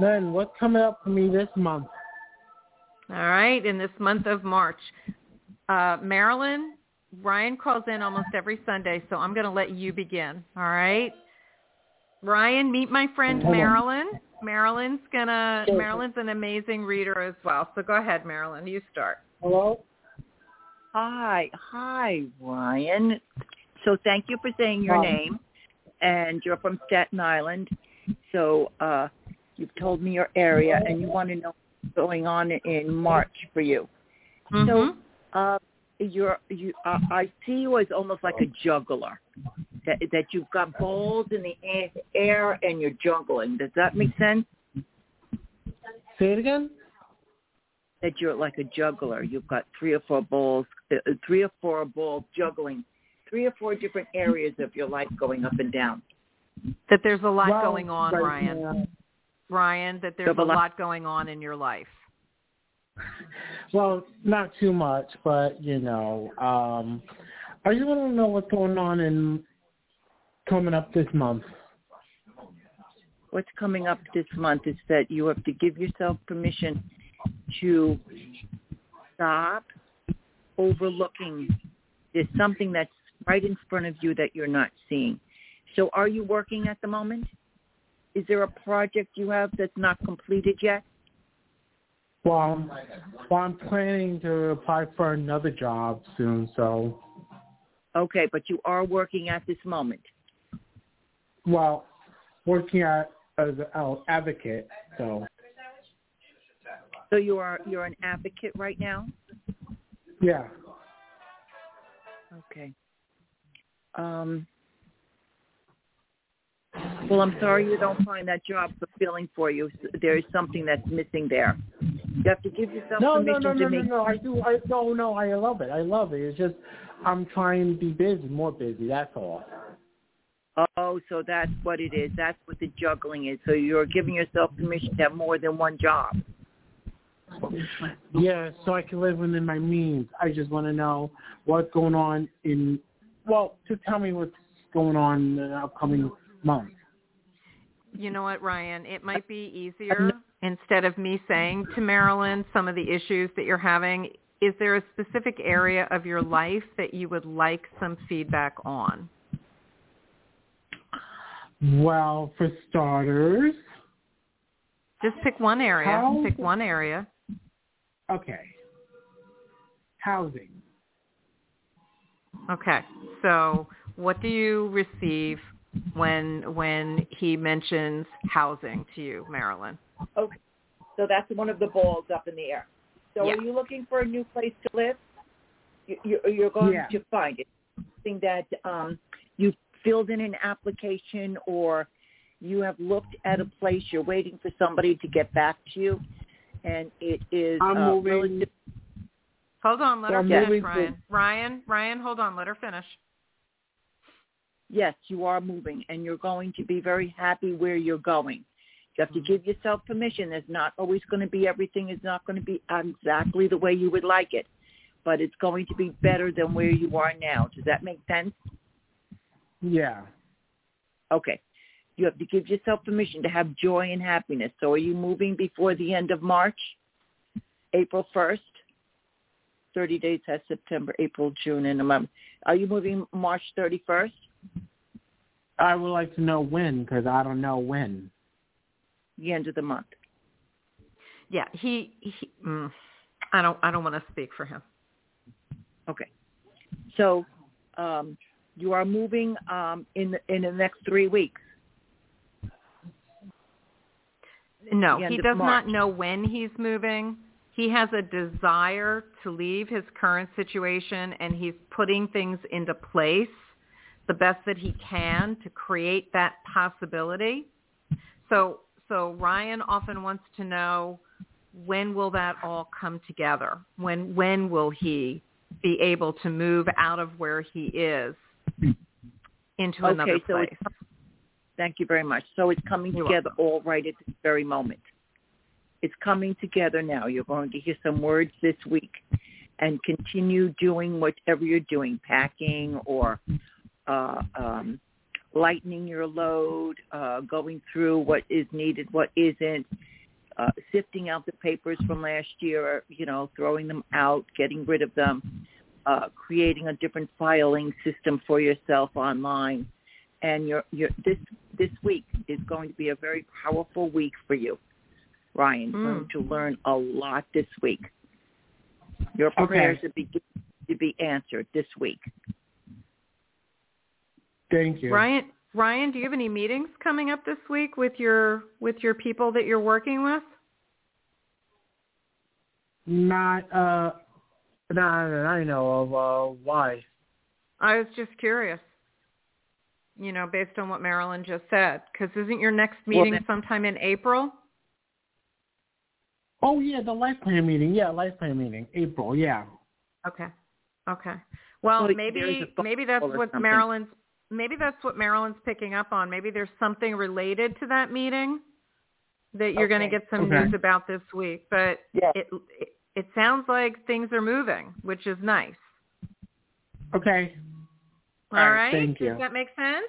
Then what's coming up for me this month? All right, in this month of March. Uh, Marilyn, Ryan calls in almost every Sunday, so I'm going to let you begin. All right. Ryan, meet my friend Marilyn. Marilyn's gonna. Marilyn's an amazing reader as well. So go ahead, Marilyn. You start. Hello. Hi, hi, Ryan. So thank you for saying your Hi. name, and you're from Staten Island. So uh, you've told me your area, and you want to know what's going on in March for you. Mhm. So uh, you're you. Uh, I see you as almost like a juggler. That that you've got balls in the a- air and you're juggling. Does that make sense? Say it again. That you're like a juggler. You've got three or four balls, uh, uh, three or four balls juggling, three or four different areas of your life going up and down. that there's a lot Well, going on, right Ryan. now- Ryan, that there's There's a a lot- lot going on in your life. Well, not too much, but you know, um, I just want to know what's going on in coming up this month. What's coming up this month is that you have to give yourself permission to stop overlooking. There's something that's right in front of you that you're not seeing. So are you working at the moment? Is there a project you have that's not completed yet? Well, I'm, well, I'm planning to apply for another job soon, so Okay, but you are working at this moment. well, working at as an advocate. So So you are you're an advocate right now? yeah, Okay. Um well, I'm sorry you don't find that job fulfilling for you. There is something that's missing there. You have to give yourself no, no, permission no, to no, no, no. I do. I no, no. I love it. I love it. It's just I'm trying to be busy, more busy. That's all. Oh, so that's what it is. That's what the juggling is. So you're giving yourself permission to have more than one job. Yeah, so I can live within my means. I just want to know what's going on in. Well, to tell me what's going on in the upcoming month. You know what, Ryan? It might be easier instead of me saying to Marilyn some of the issues that you're having. Is there a specific area of your life that you would like some feedback on? Well, for starters, Just pick one area. How- Pick one area. okay, housing. Okay. So, what do you receive when when he mentions housing to you, Marilyn? Okay. So that's one of the balls up in the air. So Yeah. are you looking for a new place to live? You, you, you're going Yeah. to find it. Something that um, you filled in an application or you have looked at a place, you're waiting for somebody to get back to you, and it is I'm uh, moving. relative- Hold on, let her I'm finish, moving to- Ryan. Ryan, Ryan, hold on, let her finish. Yes, you are moving, and you're going to be very happy where you're going. You have to mm-hmm. give yourself permission. There's not always going to be everything is not going to be exactly the way you would like it, but it's going to be better than where you are now. Does that make sense? Yeah. Okay. You have to give yourself permission to have joy and happiness. So are you moving before the end of March? April 1st? 30 days has September, April, June, and a month. Are you moving March 31st? I would like to know when because I don't know when. The end of the month. Yeah, he. he mm, I don't. I don't want to speak for him. Okay. So um, you are moving um, in the, in the next three weeks. No, he does not know when he's moving. He has a desire to leave his current situation, and he's putting things into place the best that he can to create that possibility. So, so Ryan often wants to know when will that all come together? When when will he be able to move out of where he is into Okay, another so place? Thank you very much. So it's coming You're together all right at this very moment. It's coming together now. You're going to hear some words this week and continue doing whatever you're doing, packing or uh, um, lightening your load, uh, going through what is needed, what isn't, uh, sifting out the papers from last year, you know, throwing them out, getting rid of them, uh, creating a different filing system for yourself online. And your, your, this, this week is going to be a very powerful week for you, Ryan. You're going to learn a lot this week. Your prayers Okay. to be to be answered this week. Thank you. Ryan, Ryan, do you have any meetings coming up this week with your with your people that you're working with? Not uh, not that I know of. Uh, why? I was just curious. You know, based on what Marilyn just said, because isn't your next meeting then- sometime in April? Oh yeah, the life plan meeting. Yeah, life plan meeting. April. Yeah. Okay. Okay. Well, Well, maybe maybe that's what. Marilyn's maybe that's what Marilyn's picking up on. Maybe there's something related to that meeting that you're going to get some Okay. news about this week. But Yes. it, it it sounds like things are moving, which is nice. Okay. All All right. right, thank Does you. that make sense?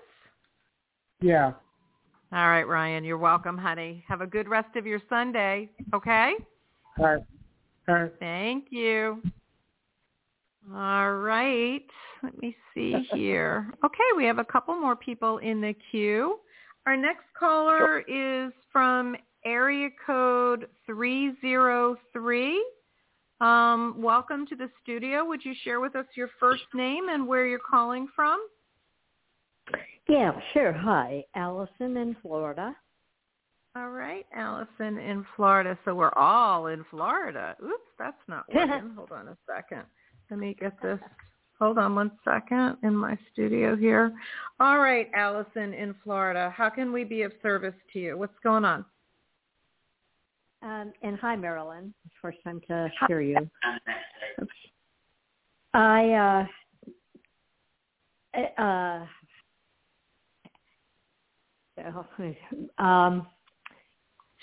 Yeah. All right, Ryan. You're welcome, honey. Have a good rest of your Sunday. Okay. All right. All right. Thank you. All right. Let me see here. Okay, we have a couple more people in the queue. Our next caller is from area code 303. Um, welcome to the studio. Would you share with us your first name and where you're calling from? Yeah, sure. Hi, Allison in Florida. All right, Allison in Florida. So we're all in Florida. Oops, that's not working. Hold on a second. Let me get this. Hold on one second in my studio here. All right, Allison in Florida. How can we be of service to you? What's going on? Um, and hi, Marilyn. First time to hear you. Oops. I uh, uh, um,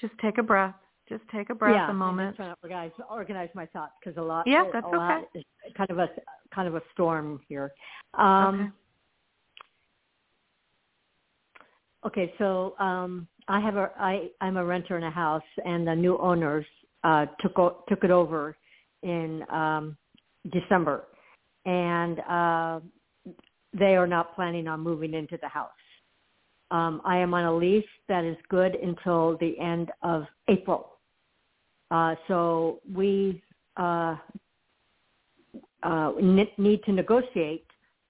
Just take a breath. Just take a breath yeah, a I'm moment. just trying to organize organize my thoughts because a lot. Yeah, a that's lot okay. is kind of a kind of a storm here. Um, Okay, so um, I have a I I'm a renter in a house, and the new owners uh, took o- took it over in um, December, and uh, they are not planning on moving into the house. Um, I am on a lease that is good until the end of April. Uh, so we uh, uh, need to negotiate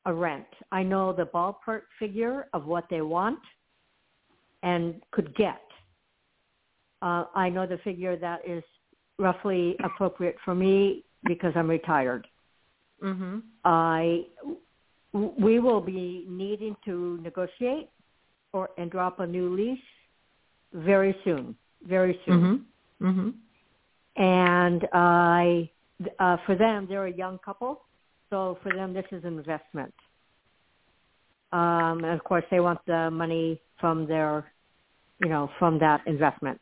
a rent. I know the ballpark figure of what they want and could get. Uh, I know the figure that is roughly appropriate for me because I'm retired. Mhm. I we will be needing to negotiate or and drop a new lease very soon, very soon. Mhm. Mhm. And I, uh, for them, they're a young couple, so for them this is an investment. Um, and of course, they want the money from their, you know, from that investment,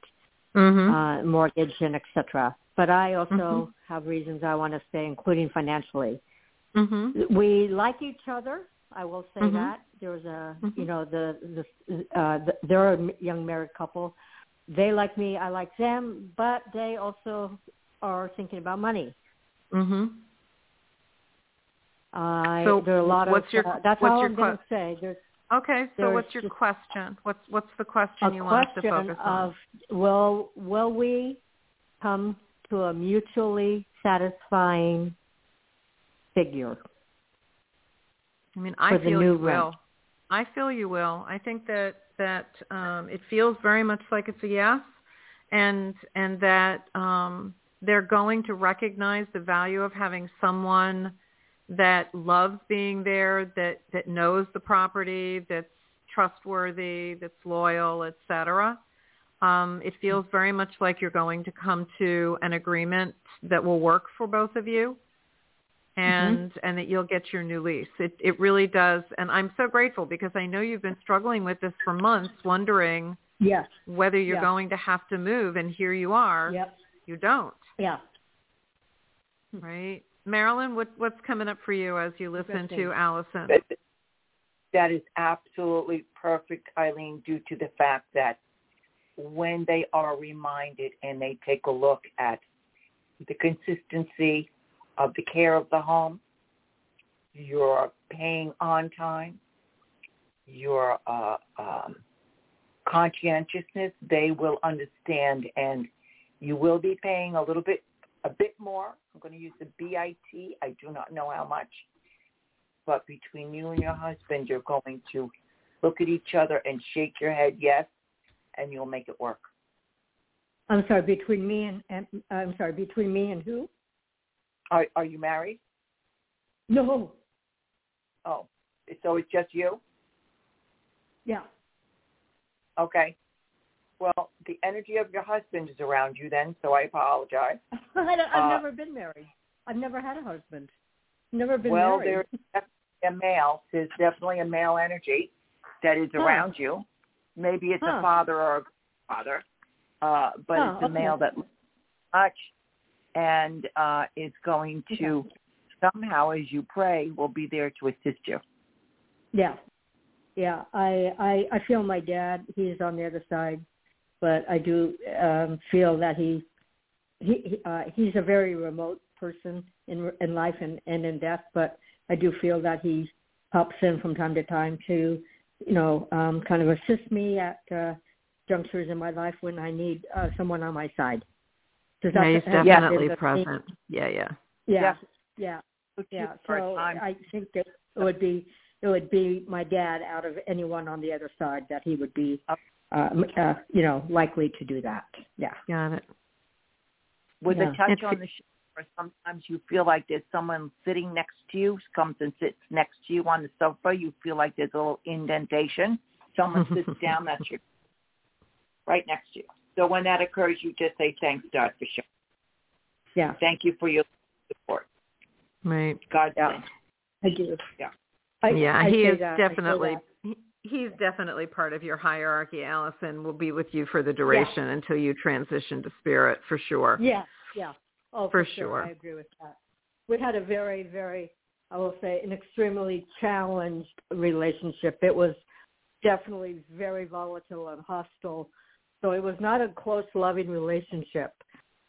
Mhm. uh, mortgage and etc. But I also Mhm. have reasons I want to stay, including financially. Mhm. We like each other. I will say Mhm. that there's a, Mhm. you know, the the, uh, the they're a young married couple. They like me. I like them, but they also are thinking about money. Mhm. I So there are a lot what's of your- uh, that's what's all your I'm going to say. There's Okay, so There's what's your question? What's what's the question you want us to focus on? of will will we come to a mutually satisfying figure? I mean, I feel you will. I feel you will. I think that that um, it feels very much like it's a yes, and and that um, they're going to recognize the value of having someone that loves being there, that that knows the property, that's trustworthy, that's loyal, etc. Um, it feels very much like you're going to come to an agreement that will work for both of you Mm-hmm. and and that you'll get your new lease. It it really does, and I'm so grateful because I know you've been struggling with this for months, wondering Yes. whether you're Yeah. going to have to move, and here you are. Yep. You don't, Yeah. right? Marilyn, what, what's coming up for you as you listen to Allison? That is absolutely perfect, Ilene, due to the fact that when they are reminded and they take a look at the consistency of the care of the home, You're paying on time, your uh, um, conscientiousness, they will understand and you will be paying a little bit, a bit more. I'm going to use the BIT. I do not know how much. But between you and your husband, you're going to look at each other and shake your head yes, and you'll make it work. I'm sorry, between me and, and I'm sorry, between me and who? Are are you married? No. Oh, so it's just you? Yeah. Okay. Well, the energy of your husband is around you then, so I apologize. I don't, I've Uh, never been married. I've never had a husband. Never been well, married. there's definitely a male. There's definitely a male energy that is Huh. around you. Maybe it's Huh. a father or a father, uh, but Huh, it's a okay. male that much and uh, is going to somehow, as you pray, will be there to assist you. Yeah, yeah. I I I feel my dad. He's on the other side, but I do um feel that he he uh, he's a very remote person in in life and and in death. But I do feel that he pops in from time to time to you know um kind of assist me at uh, junctures in my life when I need uh, someone on my side. Does Yeah, he's definitely have- present. Yeah, yeah. Yeah, yeah. Look to Yeah, you for a so time. I think that it would be it would be my dad out of anyone on the other side that he would be, uh, uh, you know, likely to do that. Yeah. Got it. with Yeah. a touch It's- on the shoulder, sometimes you feel like there's someone sitting next to you, comes and sits next to you on the sofa. You feel like there's a little indentation. Someone sits down, that's your right next to you. So when that occurs, you just say, thanks, God, for sure. Yeah, Thank you for your support. Right. God Yeah. bless. I do. Yeah. I, yeah, I he is that, definitely he's definitely part of your hierarchy. Allison will be with you for the duration until you transition to spirit for sure. Yeah, yeah. Oh, For for, sure. I agree with that. We had a very, very, I will say, an extremely challenged relationship. It was definitely very volatile and hostile. So it was not a close, loving relationship.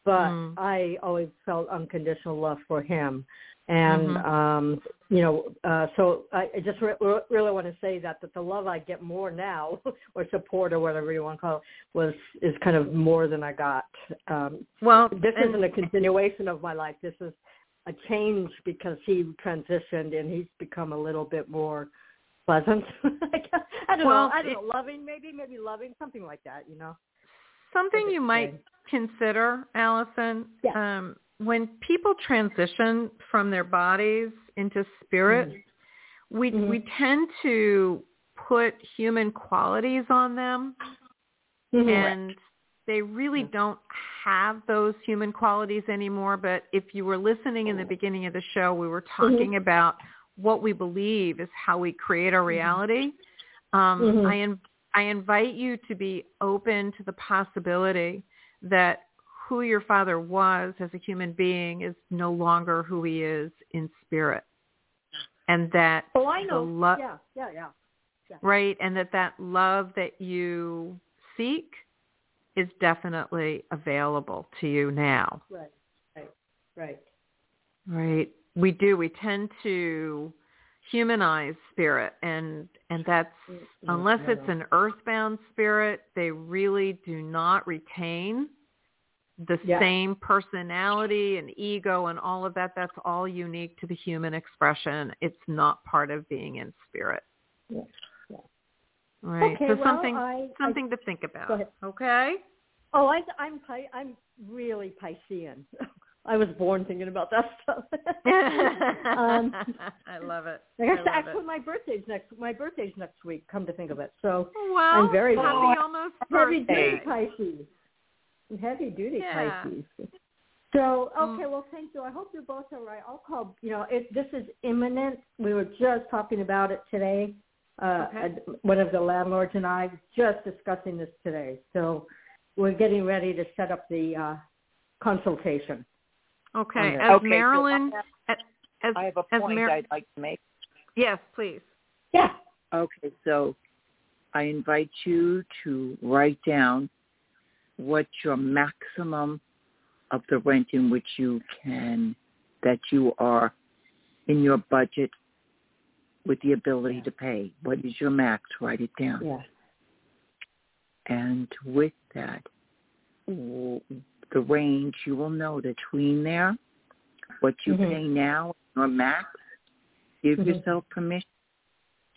But Mm. I always felt unconditional love for him. And, Mhm. um, you know, uh, so I, I just re- re- really want to say that, that the love I get more now, or support or whatever you want to call it, was, is kind of more than I got. Um, Well, this and- isn't a continuation of my life. This is a change because he transitioned and he's become a little bit more pleasant. I don't Well, know. I don't it- know. Loving, maybe, maybe loving, something like that. You know. Something you might consider, Allison, Yeah. um, when people transition from their bodies into spirit, Mm-hmm. we Mhm. we tend to put human qualities on them, Mm-hmm. and they really don't have those human qualities anymore. But if you were listening in the beginning of the show, we were talking about what we believe is how we create our reality. Um, Mhm. I in, I invite you to be open to the possibility that who your father was as a human being is no longer who he is in spirit, and that Oh, I the know. lo- yeah, yeah, yeah. right, and that that love that you seek is definitely available to you now. Right, right, right. Right. We do. We tend to humanize spirit and and that's mm-hmm. unless it's an earthbound spirit, they really do not retain the Yeah. same personality and ego and all of that. That's all unique to the human expression. It's not part of being in spirit. Yeah. Yeah. Right. Okay, so well, something I- I- something to think about. Okay? Oh, I, I'm I'm really Piscean. I was born thinking about that stuff. um, I love it. I guess I actually it. my birthday's next. My birthday's next week. Come to think of it, so Well, I'm very happy happy. almost heavy birthday. duty Pisces. Heavy duty Yeah. Pisces. So Mm. okay, well, thank you. I hope you're both all right. I'll call. You know, it, this is imminent. We were just talking about it today. Uh, Okay. One of the landlords and I just discussing this today. So we're getting ready to set up the uh, consultation. Okay. As. Okay, so Marilyn, I have, as, I have a point Mar- I'd like to make. yes, please. Yeah. Okay, so I invite you to write down what your maximum of the rent in which you can, that you are in your budget with the ability to pay. What is your max? Write it down. Yeah. And with that, the range, you will know the tween there, what you Mhm. pay now, your max, give Mhm. yourself permission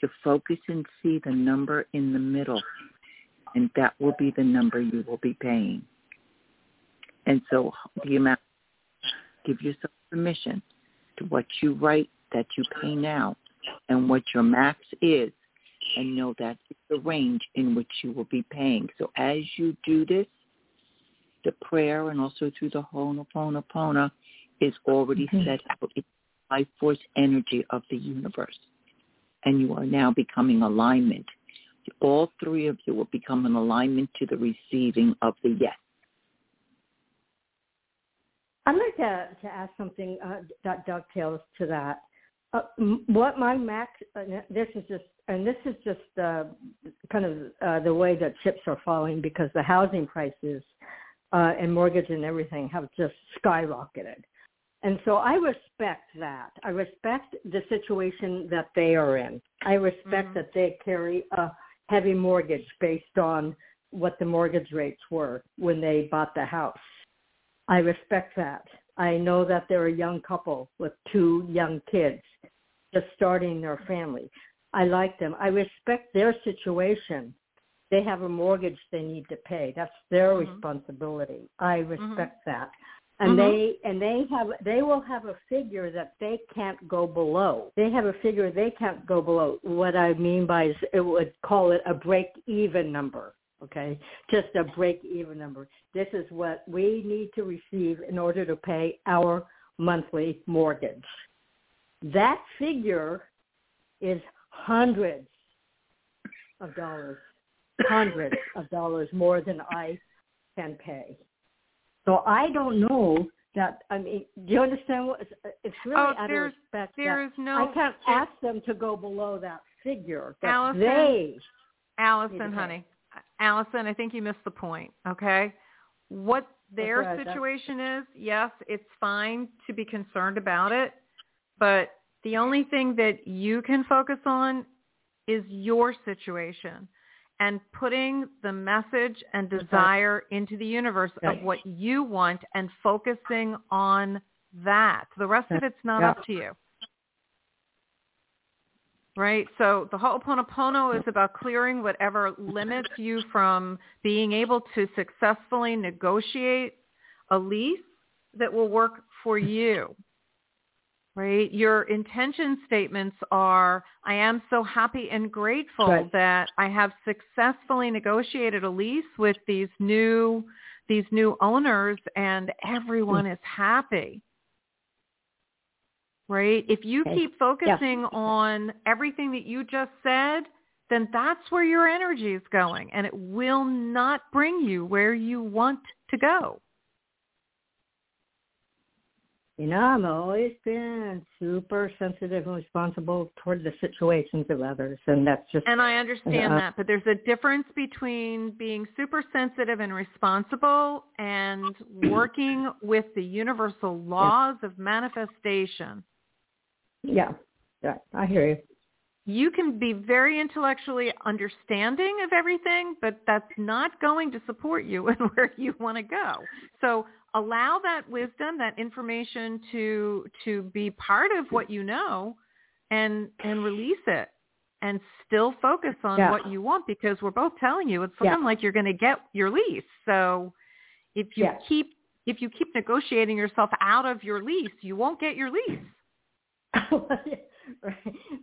to focus and see the number in the middle. And that will be the number you will be paying. And so the amount, give yourself permission to what you write that you pay now and what your max is and know that is the range in which you will be paying. So as you do this, the prayer and also through the Ho'oponopono is already Mhm. set out. It's life force energy of the universe. And you are now becoming alignment. All three of you will become an alignment to the receiving of the yes. I'd like to, to ask something uh, that dovetails to that. Uh, what my max, uh, this is just, and this is just uh, kind of uh, the way that chips are falling because the housing prices uh, and mortgage and everything have just skyrocketed. And so I respect that. I respect the situation that they are in. I respect Mhm. that they carry a heavy mortgage based on what the mortgage rates were when they bought the house. I respect that. I know that they're a young couple with two young kids just starting their family. I like them. I respect their situation. They have a mortgage they need to pay. That's their Mhm. responsibility. I respect that. And Mhm. they and they have they will have a figure that they can't go below. They have a figure they can't go below. What I mean by is it would call it a break even number okay? Just a break-even number. This is what we need to receive in order to pay our monthly mortgage. That figure is hundreds of dollars, hundreds of dollars more than I can pay. So I don't know that, I mean, do you understand what, it's- really Oh, out of there's- respect There is no I can't there- ask them to go below that figure. That Allison, they Allison, honey. Allison, I think you missed the point, okay? What their right, situation is, yes, it's fine to be concerned about it, but the only thing that you can focus on is your situation and putting the message and desire into the universe Right. of what you want and focusing on that. The rest of it's not Yeah. up to you. Right? So the Ho'oponopono is about clearing whatever limits you from being able to successfully negotiate a lease that will work for you. Right? Your intention statements are, I am so happy and grateful Right. that I have successfully negotiated a lease with these new these new owners and everyone hmm. is happy right? If you Okay. keep focusing on everything that you just said, then that's where your energy is going and it will not bring you where you want to go. You know, I've always been super sensitive and responsible toward the situations of others, and that's just And I understand Uh, that, but there's a difference between being super sensitive and responsible and working with the universal laws of manifestation. yeah, yeah. I hear you. you can be very intellectually understanding of everything, but that's not going to support you in where you want to go. So allow that wisdom, that information to to be part of what you know and and release it and still focus on Yeah. what you want because we're both telling you it's Yeah. looking like you're going to get your lease. So if you Yeah. keep if you keep negotiating yourself out of your lease, you won't get your lease. right,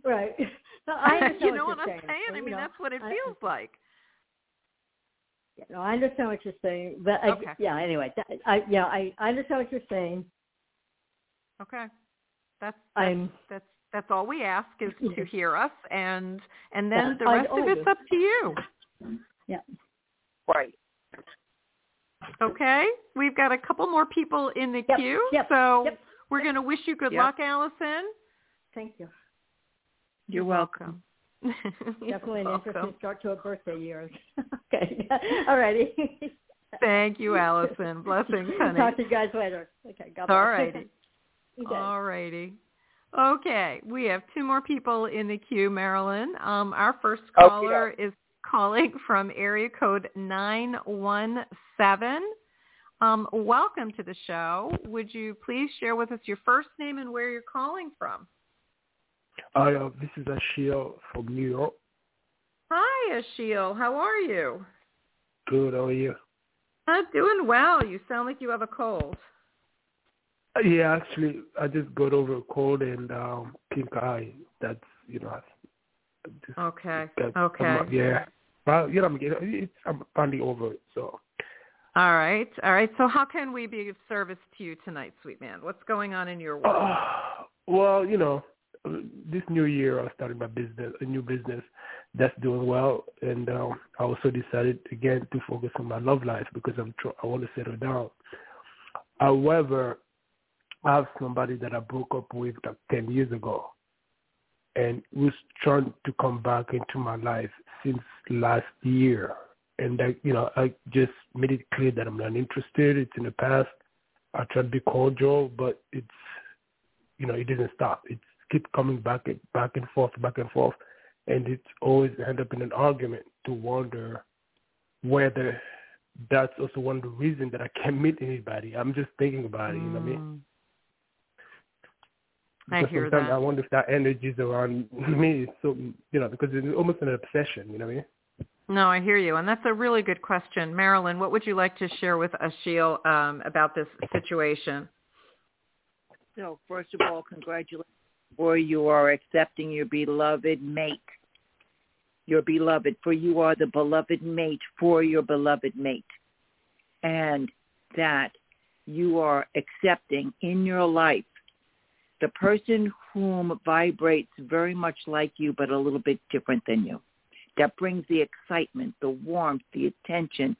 right. No, I you know what, what I'm saying? I You mean, know, that's what it I- feels like. Yeah, no, I understand what you're saying, but I, Okay. yeah. Anyway, that, I yeah, I, I understand what you're saying. Okay. That's that's I'm that's that's all we ask is to hear us and and then Yeah, the rest of oh, it's do. up to you. Yeah. Right. Okay, we've got a couple more people in the Yep, queue, yep, so yep. we're going to wish you good Yep. luck, Allison. Thank you. You're welcome. You're Definitely an welcome. interesting start to a birthday year. okay. All righty. Thank you, Allison. Blessings, honey. Talk to you guys later. Okay. God bless. All righty. Okay. All righty. Okay, we have two more people in the queue, Marilyn. Um, our first Okey caller is calling from area code 917. Um, welcome to the show. Would you please share with us your first name and where you're calling from? Hi, uh, this is Ashil from New York. Hi, Ashil. How are you? Good, how are you? I'm doing well. You sound like you have a cold. Uh, Yeah, actually, I just got over a cold and um, pink eye. That's, you know, just Okay. Okay. I'm, yeah. Well, you know, I'm, getting, it's, I'm finally over it, so. All right. All right. So how can we be of service to you tonight, sweet man? What's going on in your world? Uh, well, you know, this new year I started my business, a new business that's doing well, and um, I also decided again to focus on my love life because I'm tr- I want to settle down. However, I have somebody that I broke up with like ten years ago, and was trying to come back into my life since last year. And I, you know, I just made it clear that I'm not interested. It's in the past. I tried to be cordial, but it's, you know, it didn't stop. It's keep coming back and back and forth, back and forth, and it's always end up in an argument to wonder whether that's also one of the reasons that I can't meet anybody. I'm just thinking about it. You know what I mean? Mm. I Because hear sometimes that. I wonder if that energy is around me. So you know, because it's almost an obsession. You know what I mean? No, I hear you, and that's a really good question, Marilyn. What would you like to share with Ashil um, about this situation? So first of all, congratulations for you are accepting your beloved mate. Your beloved, for you are the beloved mate for your beloved mate. And that you are accepting in your life the person whom vibrates very much like you but a little bit different than you. That brings the excitement, the warmth, the attention,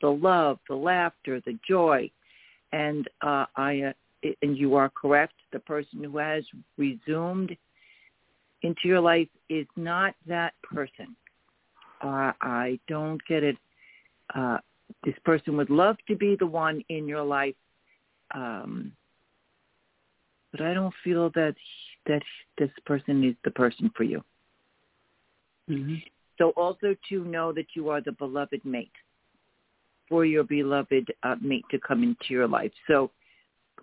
the love, the laughter, the joy. And uh, I uh, and you are correct. The person who has resumed into your life is not that person. Uh, I don't get it. Uh, this person would love to be the one in your life, um, but I don't feel that that this person is the person for you. Mm-hmm. So also to know that you are the beloved mate for your beloved uh, mate to come into your life. So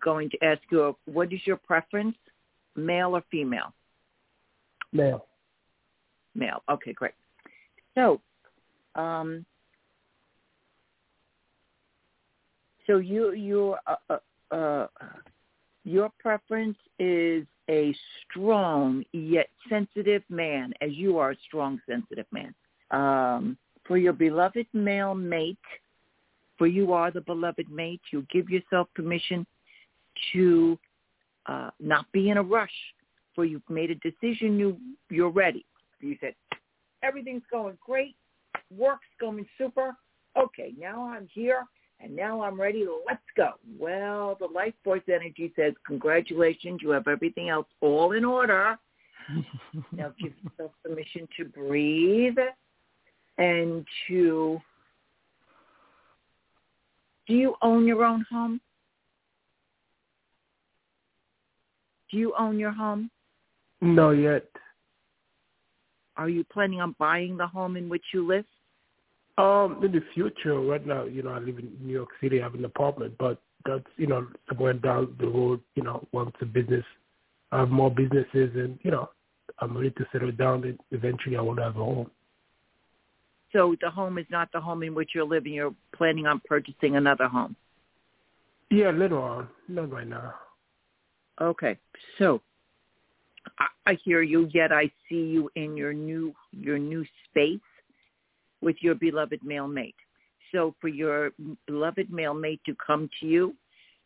going to ask you, what is your preference, male or female? Male. Male. Okay, great. So, um, so you you uh, uh, uh, your preference is a strong yet sensitive man, as you are a strong, sensitive man. Um, for your beloved male mate, for you are the beloved mate, you give yourself permission to uh, not be in a rush. For you've made a decision, you you're ready. You said everything's going great, work's going super. Okay, now I'm here and now I'm ready. Let's go. Well, the life force energy says, congratulations, you have everything else all in order. now give yourself permission to breathe and to. Do you own your own home? Do you own your home? No, yet. Are you planning on buying the home in which you live? Um, in the future, right now, you know, I live in New York City. I have an apartment, but that's you know somewhere down the road. You know, once the business, I have more businesses, and you know, I'm ready to settle down. And eventually, I want to have a home. So the home is not the home in which you're living. You're planning on purchasing another home. Yeah, later on, not right now. Okay, so I, hear you. Yet I see you in your new your new space with your beloved male mate. So for your beloved male mate to come to you,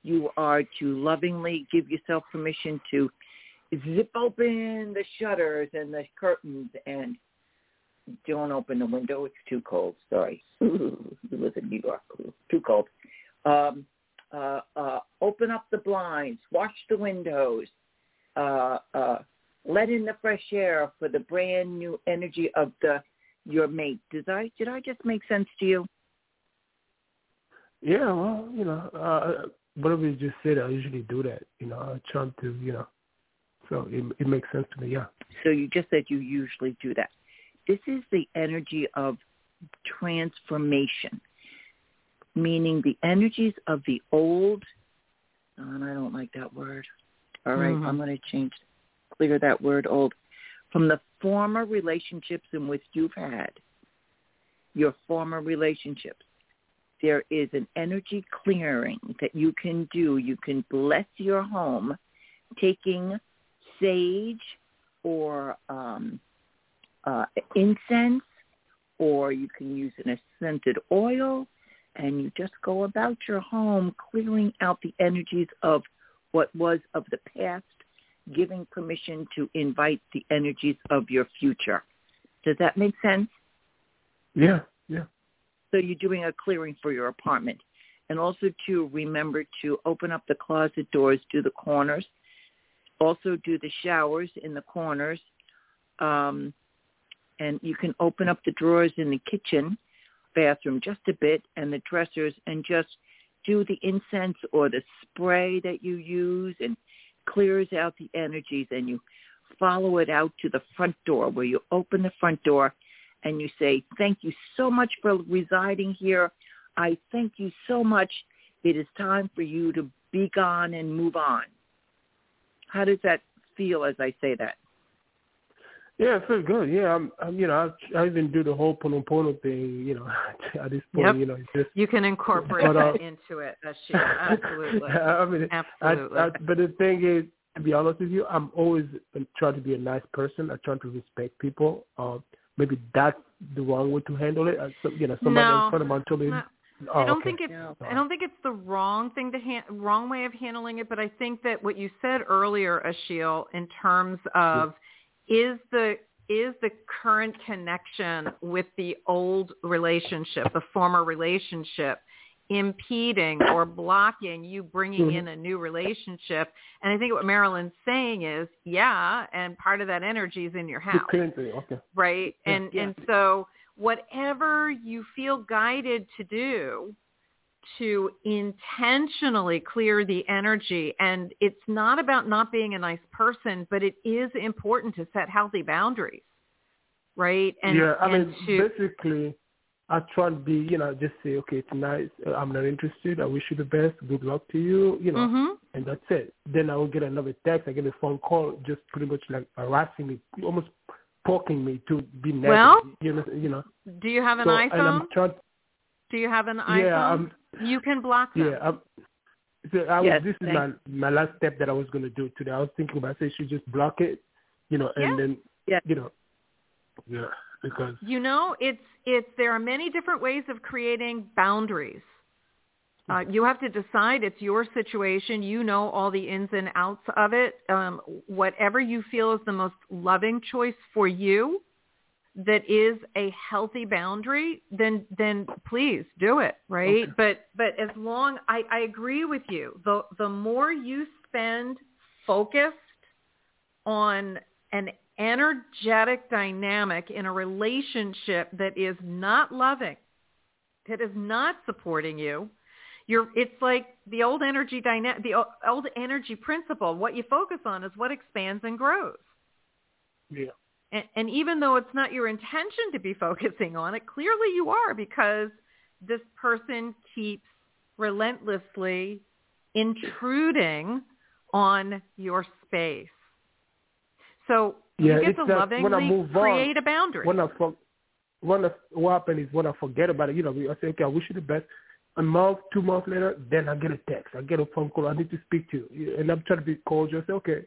you are to lovingly give yourself permission to zip open the shutters and the curtains and don't open the window. It's too cold. Sorry. we live in New York. Too cold. um, uh, uh, open up the blinds, wash the windows, uh, uh, let in the fresh air for the brand new energy of the your mate. Did I did I just make sense to you? Yeah, well, you know, uh, whatever you just said, I usually do that. You know, I try to, you know, so it it makes sense to me. Yeah. So you just said you usually do that. This is the energy of transformation, meaning the energies of the old. And I don't like that word. All right, Mhm. I'm going to change, clear that word old. From the former relationships in which you've had, your former relationships, there is an energy clearing that you can do. You can bless your home taking sage or um, uh, incense, or you can use an scented oil, and you just go about your home clearing out the energies of what was of the past, giving permission to invite the energies of your future. Does that make sense? Yeah, yeah. So you're doing a clearing for your apartment. And also to remember to open up the closet doors, do the corners. Also do the showers in the corners. Um, and you can open up the drawers in the kitchen, bathroom just a bit, and the dressers, and just do the incense or the spray that you use and clears out the energies and you follow it out to the front door where you open the front door and you say, thank you so much for residing here. I thank you so much. It is time for you to be gone and move on. How does that feel as I say that? Yeah, it feels good. Yeah, I'm, I'm you know, I, I even do the Ho'oponopono thing. You know, at this point, Yep. you know, just. You can incorporate But, uh, that into it, Ashil. Absolutely. I mean, Absolutely. I, I, but the thing is, to be honest with you, I'm always trying to be a nice person. I try to respect people. Uh, maybe that's the wrong way to handle it. Uh, so, you know, somebody No. in front of me told me. No. Oh, I don't okay. think it's I don't think it's the wrong thing to ha- wrong way of handling it, but I think that what you said earlier, Ashil, in terms of is the is the current connection with the old relationship, the former relationship, impeding or blocking you bringing Mhm. in a new relationship? And I think what Marilyn's saying is, yeah, and part of that energy is in your house Okay. right? And yeah. and so whatever you feel guided to do to intentionally clear the energy and it's not about not being a nice person, but it is important to set healthy boundaries. Right? And yeah, I and mean, to basically, I try to be, you know, just say, okay, it's nice. uh, I'm not interested. I wish you the best. Good luck to you. You know, Mhm. and that's it. Then I will get another text. I get a phone call, just pretty much like harassing me, almost poking me to be negative. Well, you know, you know. do you have an so, iPhone? And I'm trying. do you have an iPhone? Yeah, I'm, you can block them. yeah. I'm, so I was, Yes, this is my my last step that I was going to do today. I was thinking about, say, should just block it, you know, and Yeah. then, Yeah. you know, yeah, because You know, it's it's there are many different ways of creating boundaries. Uh, you have to decide it's your situation. You know all the ins and outs of it. Um, whatever you feel is the most loving choice for you, that is a healthy boundary, then then please do it, right? Okay. But but as long I, I agree with you. The the more you spend focused on an energetic dynamic in a relationship that is not loving, that is not supporting you, you're it's like the old energy dyna- the old energy principle. What you focus on is what expands and grows. yeah. And, and even though it's not your intention to be focusing on it, clearly you are because this person keeps relentlessly intruding on your space. So Yeah, you get it's to that when I lovingly move on, create a boundary. when I for, when I, what happens is when I forget about it, you know, I say, okay, I wish you the best. A month, two months later, then I get a text, I get a phone call, I need to speak to you, and I'm trying to be cordial. I say, okay,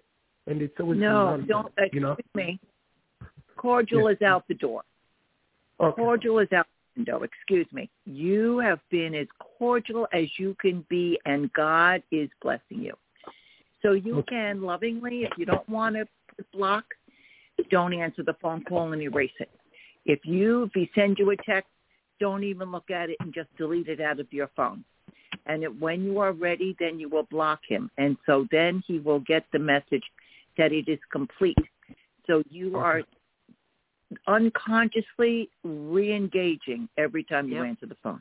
and it's always No, don't. Excuse you know. me. Cordial Yeah. is out the door. Okay. Cordial is out the window. Excuse me. You have been as cordial as you can be, and God is blessing you. So you can lovingly, if you don't want to block, don't answer the phone call and erase it. If you, if he sends you a text, don't even look at it and just delete it out of your phone. And it, when you are ready, then you will block him. And so then he will get the message that it is complete. So you are unconsciously re-engaging every time you Yep. answer the phone.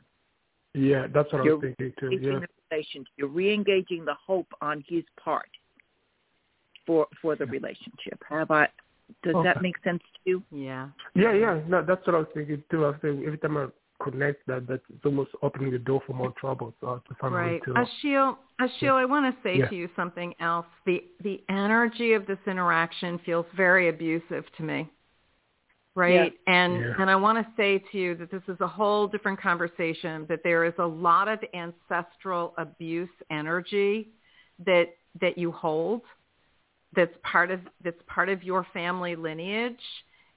Yeah, that's what I You're was thinking too. Yeah. the relationship. You're re-engaging the hope on his part for for the relationship. Have I? Does that make sense to you? Yeah. Yeah, yeah. No, that's what I was thinking too. I was thinking every time I connect that, that's it's almost opening the door for more trouble. So to find Right. to. Uh, Ashil, Ashil, I want to say Yeah. to you something else. The the energy of this interaction feels very abusive to me. Right? And Yeah. and I want to say to you that this is a whole different conversation, that there is a lot of ancestral abuse energy that that you hold that's part of that's part of your family lineage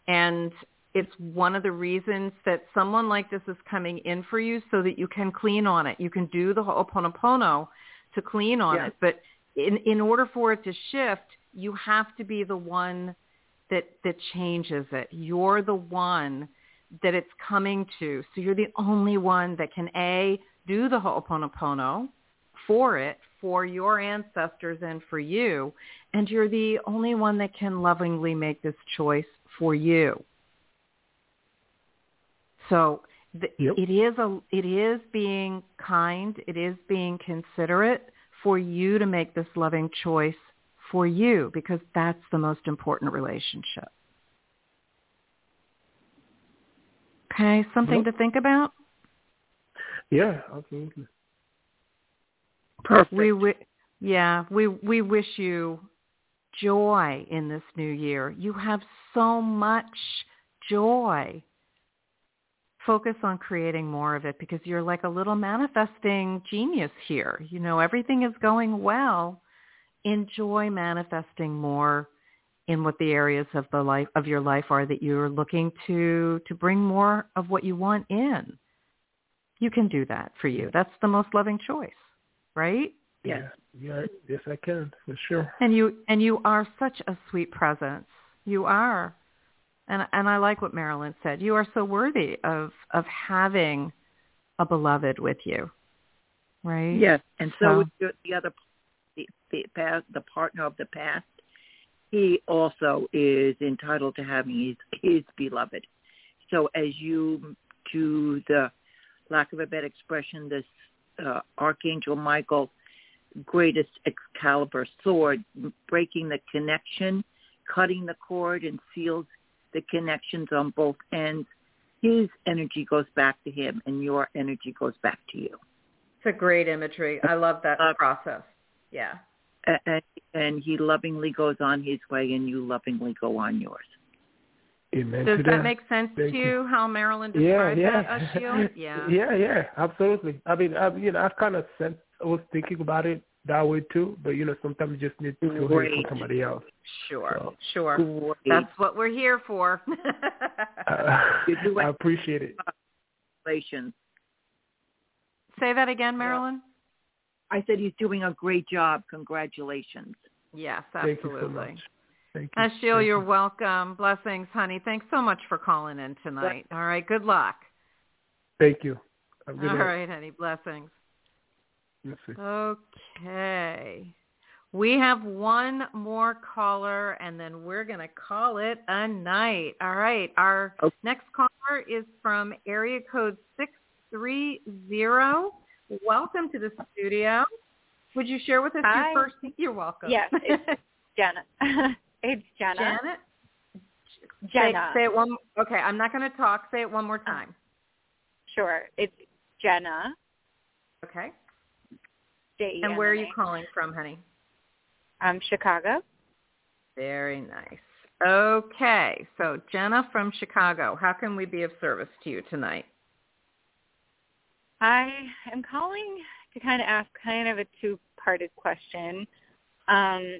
and it's one of the reasons that someone like this is coming in for you so that you can clean on it. You can do the Ho'oponopono to clean on Yeah. it. But in, in order for it to shift, you have to be the one that, that changes it. You're the one that it's coming to. So you're the only one that can A, do the Ho'oponopono for it, for your ancestors and for you. And you're the only one that can lovingly make this choice for you. So the, Yep. it is a it is being kind, it is being considerate for you to make this loving choice for you because that's the most important relationship. Okay, something Yep. to think about? Yeah, absolutely. Perfect. We wi- yeah, we we wish you joy in this new year. You have so much joy. Focus on creating more of it because you're like a little manifesting genius here. You know, everything is going well. Enjoy manifesting more in what the areas of the life of your life are that you're looking to to bring more of what you want in. You can do that for you. That's the most loving choice, right? Yes. Yeah, yeah, yes, I can for sure. And you and you are such a sweet presence. You are. And and I like what Marilyn said. You are so worthy of of having a beloved with you. Right? Yes, and so, So- is the, the other the the, past, the partner of the past. He also is entitled to having his his beloved. So as you to the lack of a better expression, this uh, Archangel Michael, greatest Excalibur sword, breaking the connection, cutting the cord, and seals the connections on both ends. His energy goes back to him, and your energy goes back to you. It's a great imagery. I love that Uh, process. Yeah. A- and, and he lovingly goes on his way, and you lovingly go on yours. Amen Does to that make sense Thank to you. you, how Marilyn described yeah, that, Ashil? Yeah. yeah, yeah, absolutely. I mean, I, you know, I've kind of sent, I was thinking about it that way too, but you know, sometimes you just need to hear it from somebody else. Sure. So, Sure. Great. That's what we're here for. Uh, I appreciate it. Congratulations. Say that again, Marilyn? I said he's doing a great job. Congratulations. Yes, Thank absolutely. you so much. Thank you. Ashil, Thank you're you. welcome. Blessings, honey. Thanks so much for calling in tonight. All right. Good luck. Thank you. Have a All night. right, honey. Blessings. Yes. Okay. We have one more caller, and then we're going to call it a night. All right. Our Okay. next caller is from area code 630. Welcome to the studio. Would you share with us Hi. your first? You're welcome. Yes, it's Jenna. it's Jenna. Janet? Jenna. Say, say it one. Okay, I'm not going to talk. Say it one more time. Sure. It's Jenna. Okay. J-E-N-N-A. And where are you calling from, honey? Um, Chicago. Very nice. Okay, so Jenna from Chicago. How can we be of service to you tonight? I am calling to kind of ask kind of a two-parted question, um,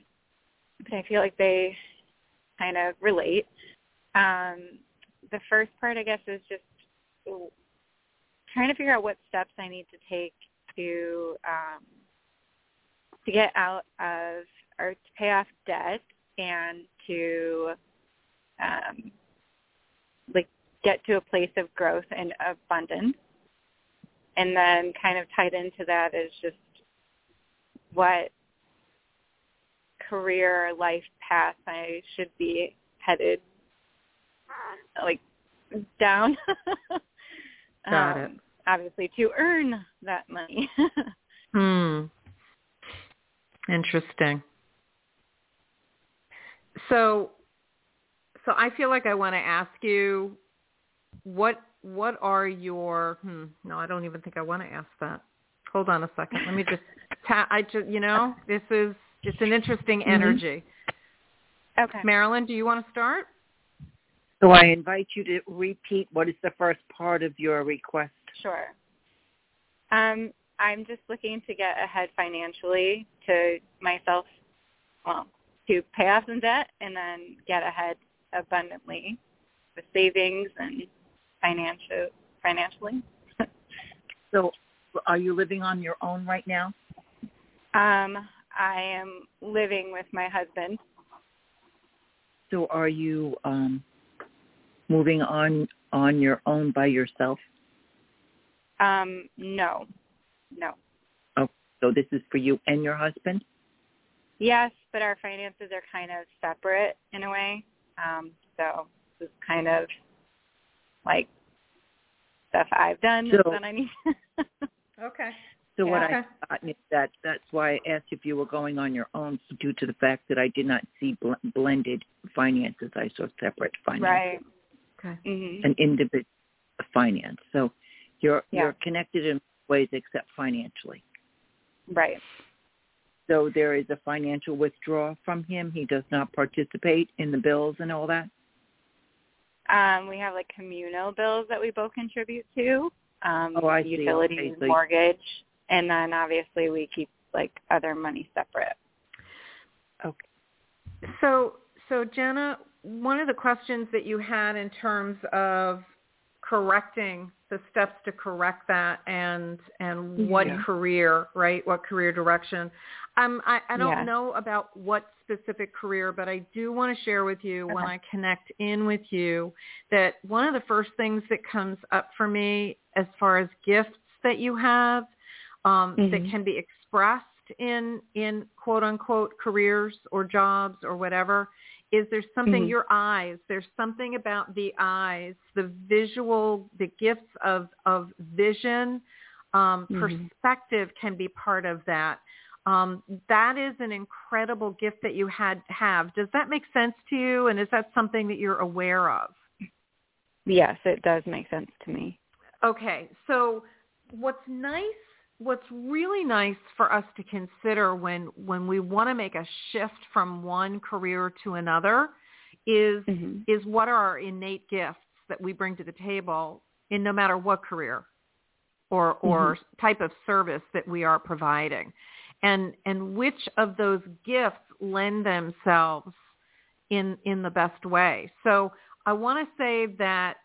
but I feel like they kind of relate. Um, the first part, I guess, is just trying to figure out what steps I need to take to um, to get out of or to pay off debt and to um, like get to a place of growth and abundance. And then kind of tied into that is just what career life path I should be headed like down. Got um, it. Obviously to earn that money. Hmm. Interesting. So so I feel like I want to ask you what what are your hmm, no, I don't even think I want to ask that. Hold on a second. Let me just ta- I just you know, this is it's an interesting Mm-hmm. energy. okay. Marilyn, do you want to start? So I invite you to repeat what is the first part of your request. Sure. Um, I'm just looking to get ahead financially to myself, well, to pay off some debt and then get ahead abundantly with savings and financial financially. So are you living on your own right now? Um, I am living with my husband. So are you um, moving on on your own by yourself? Um, no, no. Oh, so this is for you and your husband? Yes, but our finances are kind of separate in a way. Um, so this is kind of like stuff I've done So- that I need. Okay. So what Yeah. I thought is that that's why I asked if you were going on your own due to the fact that I did not see bl- blended finances. I saw separate finances, right. Okay. hmm an individual finance. So you're Yeah. you're connected in ways except financially. Right. So there is a financial withdrawal from him. He does not participate in the bills and all that. Um, we have like communal bills that we both contribute to. Um, Oh, I see. utilities, Okay, so- mortgage, and then obviously we keep like other money separate. Okay. So, so Jenna, one of the questions that you had in terms of correcting the steps to correct that and and what Yeah. career, right? What career direction? Um, I, I don't Yeah. know about what specific career, but I do want to share with you when I connect in with you that one of the first things that comes up for me as far as gifts that you have um, that Mhm. can be expressed in in quote unquote careers or jobs or whatever is there's something Mhm. your eyes there's something about the eyes the visual the gifts of of vision um, Mhm. perspective can be part of that um, that is an incredible gift that you had have does that make sense to you and is that something that you're aware of Yes, it does make sense to me. Okay, so what's nice, what's really nice for us to consider when when we want to make a shift from one career to another is Mhm. is what are our innate gifts that we bring to the table in no matter what career or or type of service that we are providing. And and which of those gifts lend themselves in in the best way. So I want to say that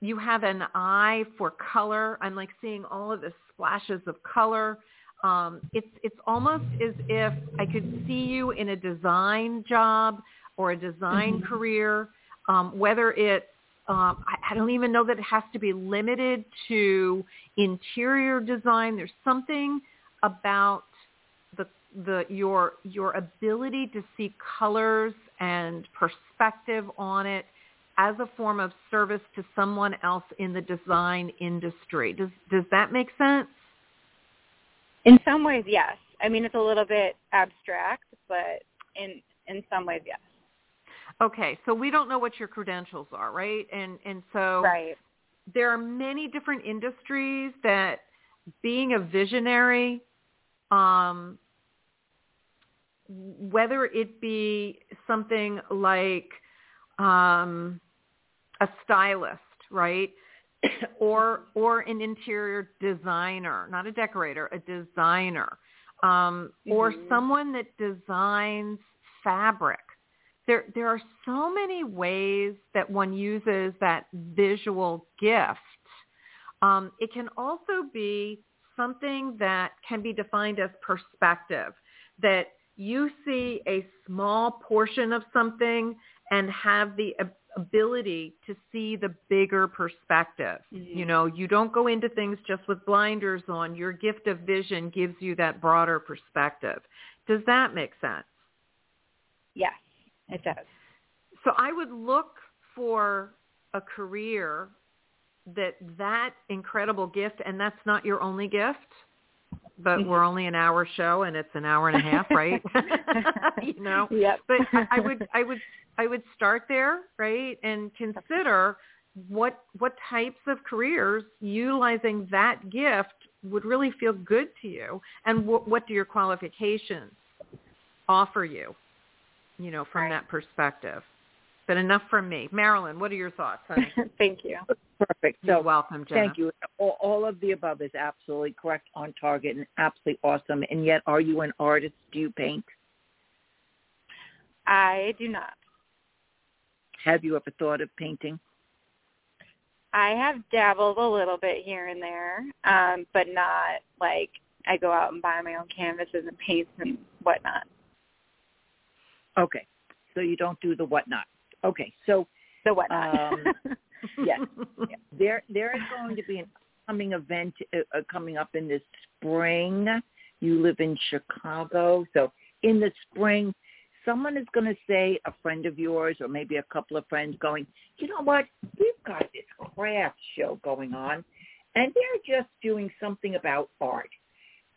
you have an eye for color. I'm like seeing all of the splashes of color. Um, it's it's almost as if I could see you in a design job or a design Mhm. career, um, whether it's um, I, I don't even know that it has to be limited to interior design. There's something about the your your ability to see colors and perspective on it as a form of service to someone else in the design industry. Does does that make sense? In some ways, yes. I mean, it's a little bit abstract, but in in some ways, yes. Okay, so we don't know what your credentials are, right? And and so Right. there are many different industries that being a visionary um whether it be something like um a stylist, right? or or an interior designer, not a decorator, a designer. Um or Mhm. someone that designs fabric. There there are so many ways that one uses that visual gift. Um, it can also be something that can be defined as perspective, that you see a small portion of something and have the ability to see the bigger perspective. Mm-hmm. You know, you don't go into things just with blinders on. Your gift of vision gives you that broader perspective. Does that make sense? Yes, it does. So I would look for a career that that incredible gift, and that's not your only gift, but mm-hmm. we're only an hour show and it's an hour and a half, right? you know. Yep. But I, I would, I would, I would start there, right, and consider what what types of careers utilizing that gift would really feel good to you, and what what do your qualifications offer you, you know, from that perspective. But enough from me. Marilyn, what are your thoughts? honey? Thank you. Perfect. You're So welcome, Jenna. thank you. All, all of the above is absolutely correct, on target, and absolutely awesome. And yet, are you an artist? Do you paint? I do not. Have you ever thought of painting? I have dabbled a little bit here and there, um, but not like I go out and buy my own canvases and paints and whatnot. Okay. So you don't do the whatnot. Okay. So so what? Um, yes. Yeah. There, there is going to be an upcoming event uh, uh, coming up in the spring. You live in Chicago, so in the spring, someone is going to say a friend of yours, or maybe a couple of friends, going, you know what? We've got this craft show going on, and they're just doing something about art.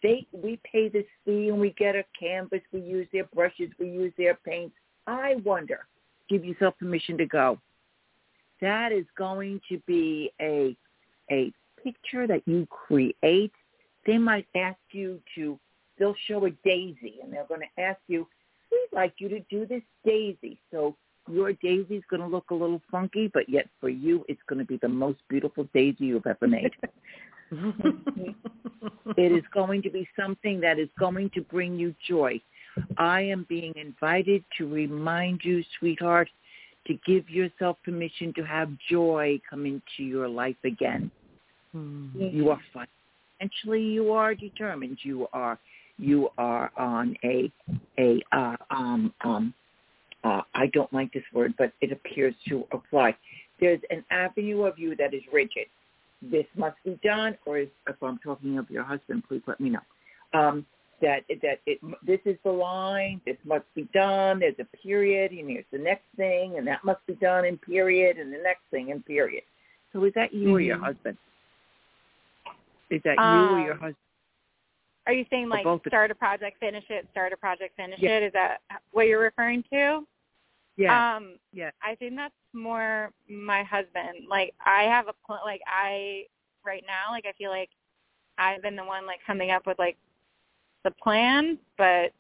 They, we pay this fee, and we get a canvas. We use their brushes. We use their paints. I wonder. Give yourself permission to go that is going to be a a picture that you create. They might ask you to they'll show a daisy and they're going to ask you, We'd like you to do this daisy. So your daisy is going to look a little funky, but yet for you it's going to be the most beautiful daisy you've ever made. it is going to be something that is going to bring you joy. I am being invited to remind you, sweetheart, to give yourself permission to have joy come into your life again. You are financially you are determined. You are you are on a a uh, um um uh, I don't like this word, but it appears to apply. There's an avenue of you that is rigid. This must be done, or if, if I'm talking of your husband, please let me know. Um, that that it this is the line. This must be done. There's a period, and here's the next thing, and that must be done in period, and the next thing in period. So is that you or your Mhm. husband? Is that you or your Um, husband? Are you saying like start a project, finish it, start a project, finish Yeah. it? Is that what you're referring to? Yeah. Um, yeah. I think that's more my husband. Like I have a pl- like I right now like I feel like I've been the one like coming up with like the plan, but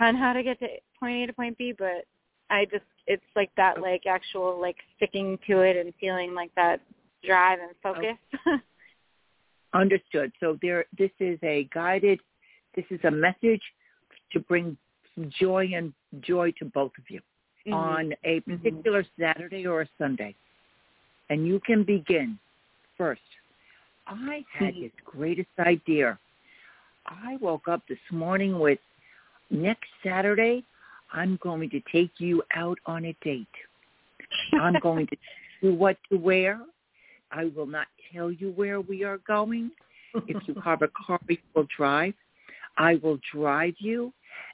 on how to get to point A to point B. But I just it's like that like actual like sticking to it and feeling like that drive and focus. Understood. So there, this is a guided, this is a message to bring joy and joy to both of you Mhm. on a particular Saturday or a Sunday. And you can begin first. I had this greatest idea. I woke up this morning with next Saturday, I'm going to take you out on a date. I'm going to do what to wear. I will not tell you where we are going. If you have a car, you will drive. I will drive you,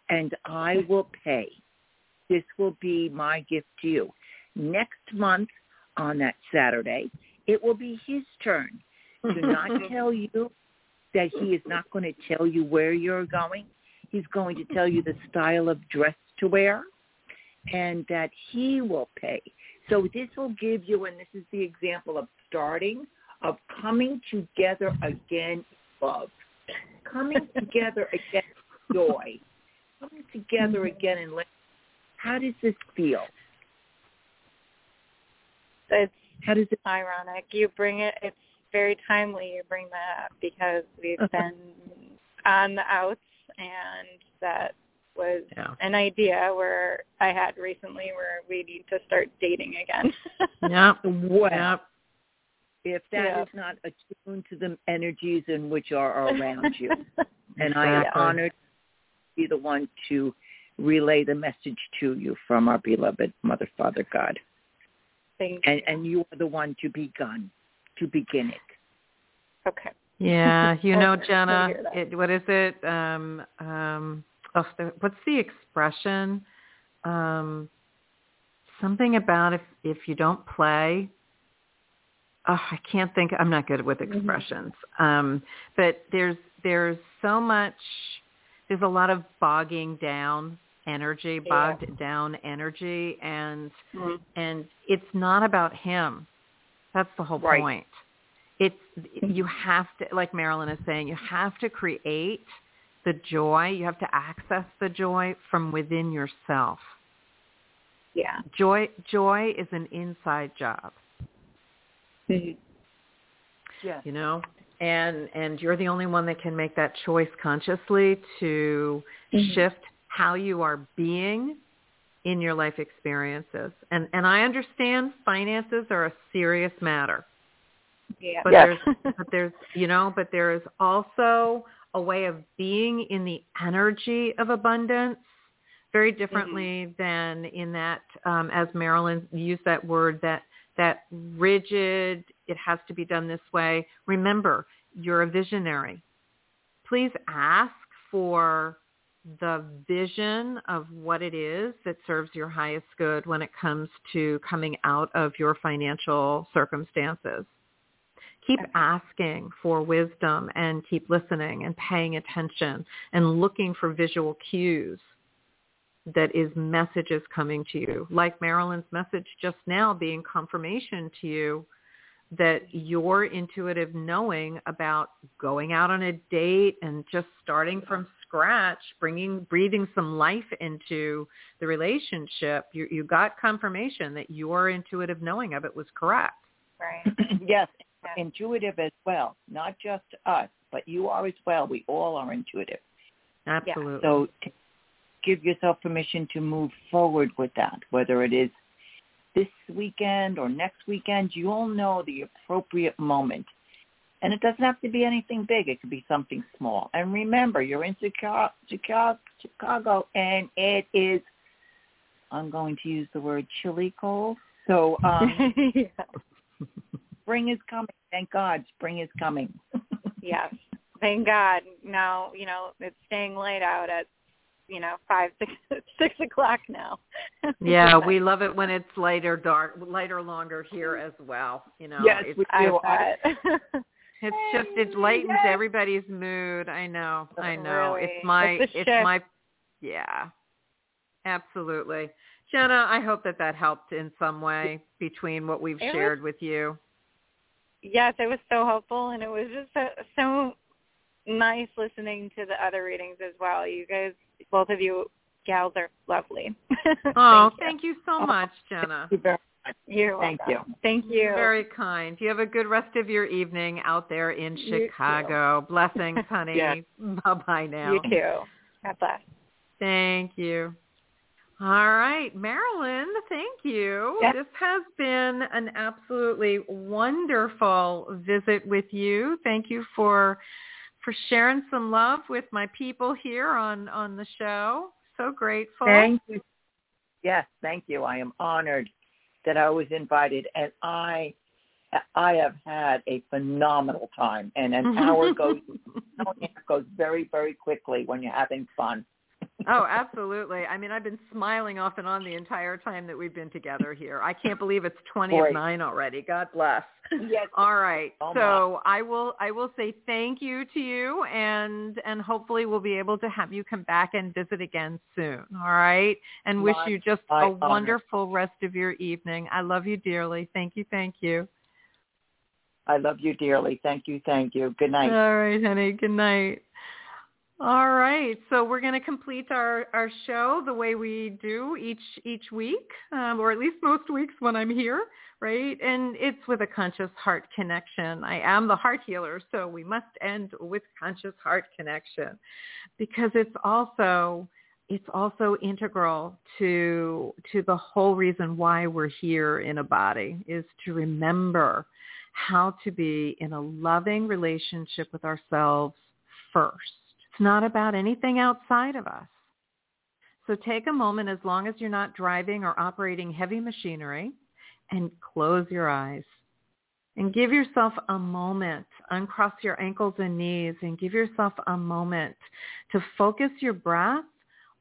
and I will pay. This will be my gift to you. Next month, on that Saturday, it will be his turn to not tell you that he is not going to tell you where you're going. He's going to tell you the style of dress to wear and that he will pay. So this will give you, and this is the example of starting, of coming together again in love, coming together again joy, coming together mm-hmm. again and love. How does this feel? it's How does it? ironic. You bring it. It's very timely. You bring that up because we've been on the outs, and that was Yeah. an idea where I had recently where we need to start dating again. Yep. Well, Yep. if that is Yeah. not attuned to the energies in which are around you. and I am Exactly. honored to be the one to relay the message to you from our beloved Mother, Father, God. Thank and you. and you are the one to begun to begin it. Okay. Yeah, you know, Jenna, I hear that. it, what is it? Um, um, oh, the, what's the expression? Um, something about if if you don't play. Oh, I can't think. I'm not good with Mm-hmm. expressions. Um, but there's there's so much. There's a lot of bogging down energy, Yeah. bogged down energy, and Mhm. and it's not about him. That's the whole Right. point. It's you have to, like Marilyn is saying, you have to create the joy. You have to access the joy from within yourself. Yeah. Joy, joy is an inside job. Mhm. Yes. you know and and you're the only one that can make that choice consciously to Mhm. shift how you are being in your life experiences and and i understand finances are a serious matter Yeah. but Yes. there's but there's you know but there is also a way of being in the energy of abundance very differently than in that um, as marilyn used that word that that rigid it has to be done this way remember you're a visionary please ask for the vision of what it is that serves your highest good when it comes to coming out of your financial circumstances keep asking for wisdom and keep listening and paying attention and looking for visual cues that is messages coming to you. Like Marilyn's message just now being confirmation to you that your intuitive knowing about going out on a date and just starting from scratch, bringing, breathing some life into the relationship, you, you got confirmation that your intuitive knowing of it was correct. Right. yes, Intuitive as well, not just us, but you are as well. We all are intuitive. Absolutely. So give yourself permission to move forward with that, whether it is this weekend or next weekend, you'll know the appropriate moment. And it doesn't have to be anything big. It could be something small. And remember, you're in Chicago, Chicago, Chicago and it is, I'm going to use the word chilly cold. So um, yeah. spring is coming. Thank God, spring is coming. Yes. Thank God. Now, you know, it's staying late out at, you know, five, six, six o'clock now. Yeah, we love it when it's lighter, dark, lighter, longer here as well. You know, Yes, it's, we I do. I- bet. it's just it lightens Yes. everybody's mood. I know, I know. Really. It's my, It's it's my, yeah, absolutely. Jenna, I hope that that helped in some way between what we've It was- shared with you. Yes, it was so helpful, and it was just so, so nice listening to the other readings as well. You guys, both of you gals are lovely. Oh, Thank you. thank you so much, Jenna. Thank you very much. You're Thank welcome. Thank you. Very kind. You have a good rest of your evening out there in Chicago. Blessings, honey. Yes. Bye bye now. You too. God bless. Thank you. All right, Marilyn, thank you. Yes. This has been an absolutely wonderful visit with you. Thank you for for sharing some love with my people here on on the show. So grateful. Thank you. Yes, thank you. I am honored that I was invited, and I I have had a phenomenal time. And an hour goes an hour and a half goes very very quickly when you're having fun. Oh, absolutely. I mean, I've been smiling off and on the entire time that we've been together here. I can't believe it's 20 of 9 already. God bless. Yes. All right. Oh, so I will I will say thank you to you and and hopefully we'll be able to have you come back and visit again soon. All right. And wish you just a honor. wonderful rest of your evening. I love you dearly. Thank you. Thank you. I love you dearly. Thank you. Thank you. Good night. All right, honey. Good night. All right, so we're going to complete our, our show the way we do each each week, um, or at least most weeks when I'm here, right? And it's with a conscious heart connection. I am the heart healer, so we must end with conscious heart connection, because it's also it's also integral to to the whole reason why we're here in a body is to remember how to be in a loving relationship with ourselves first. It's not about anything outside of us. So take a moment as long as you're not driving or operating heavy machinery and close your eyes and give yourself a moment. Uncross your ankles and knees and give yourself a moment to focus your breath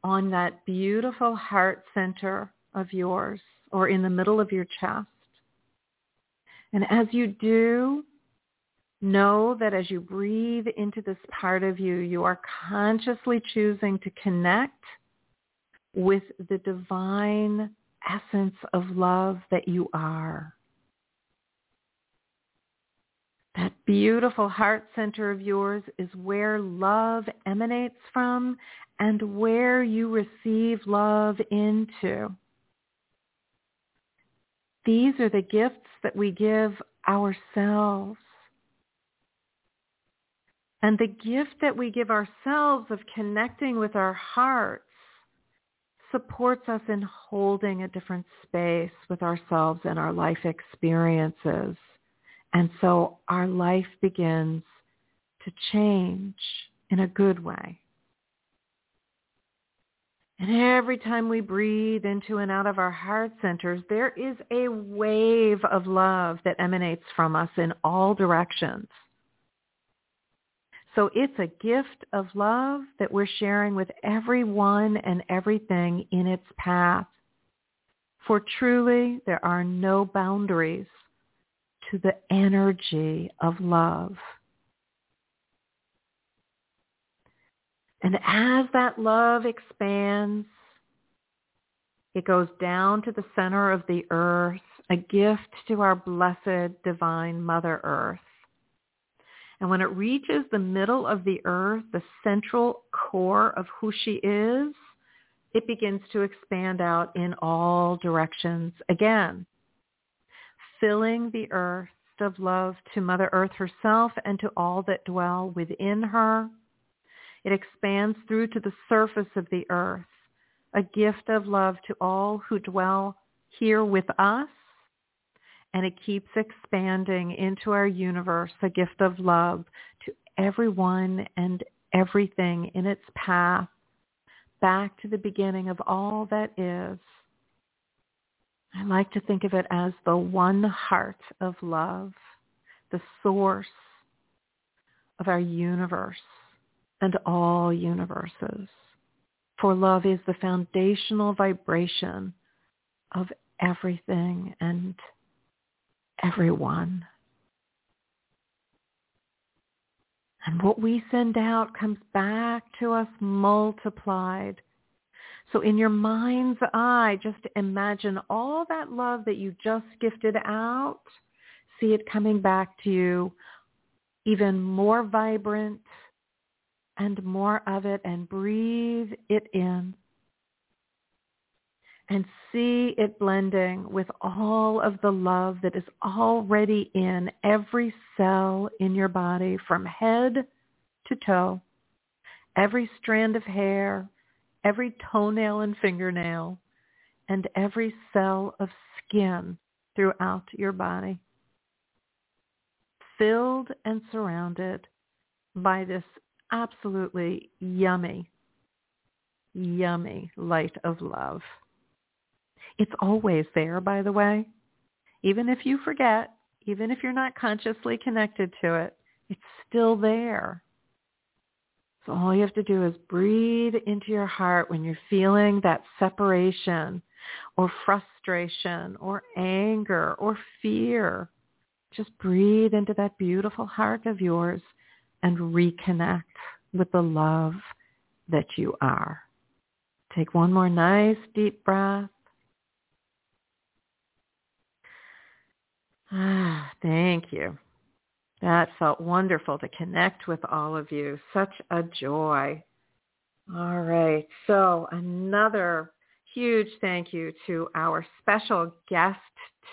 on that beautiful heart center of yours or in the middle of your chest. And as you do, know that as you breathe into this part of you, you are consciously choosing to connect with the divine essence of love that you are. That beautiful heart center of yours is where love emanates from and where you receive love into. These are the gifts that we give ourselves. And the gift that we give ourselves of connecting with our hearts supports us in holding a different space with ourselves and our life experiences. And so our life begins to change in a good way. And every time we breathe into and out of our heart centers, there is a wave of love that emanates from us in all directions. So it's a gift of love that we're sharing with everyone and everything in its path. For truly, there are no boundaries to the energy of love. And as that love expands, it goes down to the center of the earth, a gift to our blessed divine Mother Earth. And when it reaches the middle of the earth, the central core of who she is, it begins to expand out in all directions again, filling the earth of love to Mother Earth herself and to all that dwell within her. It expands through to the surface of the earth, a gift of love to all who dwell here with us and it keeps expanding into our universe, a gift of love to everyone and everything in its path back to the beginning of all that is. I like to think of it as the one heart of love, the source of our universe and all universes. For love is the foundational vibration of everything and everyone. And what we send out comes back to us multiplied. So in your mind's eye, just imagine all that love that you just gifted out. See it coming back to you even more vibrant and more of it and breathe it in and see it blending with all of the love that is already in every cell in your body from head to toe, every strand of hair, every toenail and fingernail, and every cell of skin throughout your body. Filled and surrounded by this absolutely yummy, yummy light of love. It's always there, by the way. Even if you forget, even if you're not consciously connected to it, it's still there. So all you have to do is breathe into your heart when you're feeling that separation or frustration or anger or fear. Just breathe into that beautiful heart of yours and reconnect with the love that you are. Take one more nice deep breath. Ah, thank you. That felt wonderful to connect with all of you. Such a joy. All right. So another huge thank you to our special guest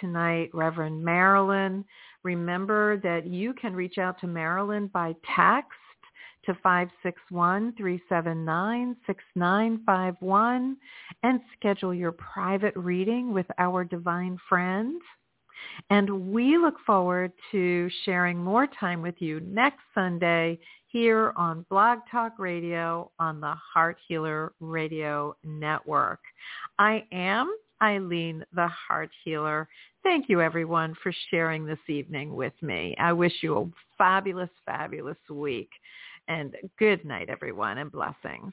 tonight, Reverend Marilyn. Remember that you can reach out to Marilyn by text to 561-379-6951 and schedule your private reading with our divine friend. And we look forward to sharing more time with you next Sunday here on Blog Talk Radio on the Heart Healer Radio Network. I am Ilene the Heart Healer. Thank you, everyone, for sharing this evening with me. I wish you a fabulous, fabulous week. And good night, everyone, and blessings.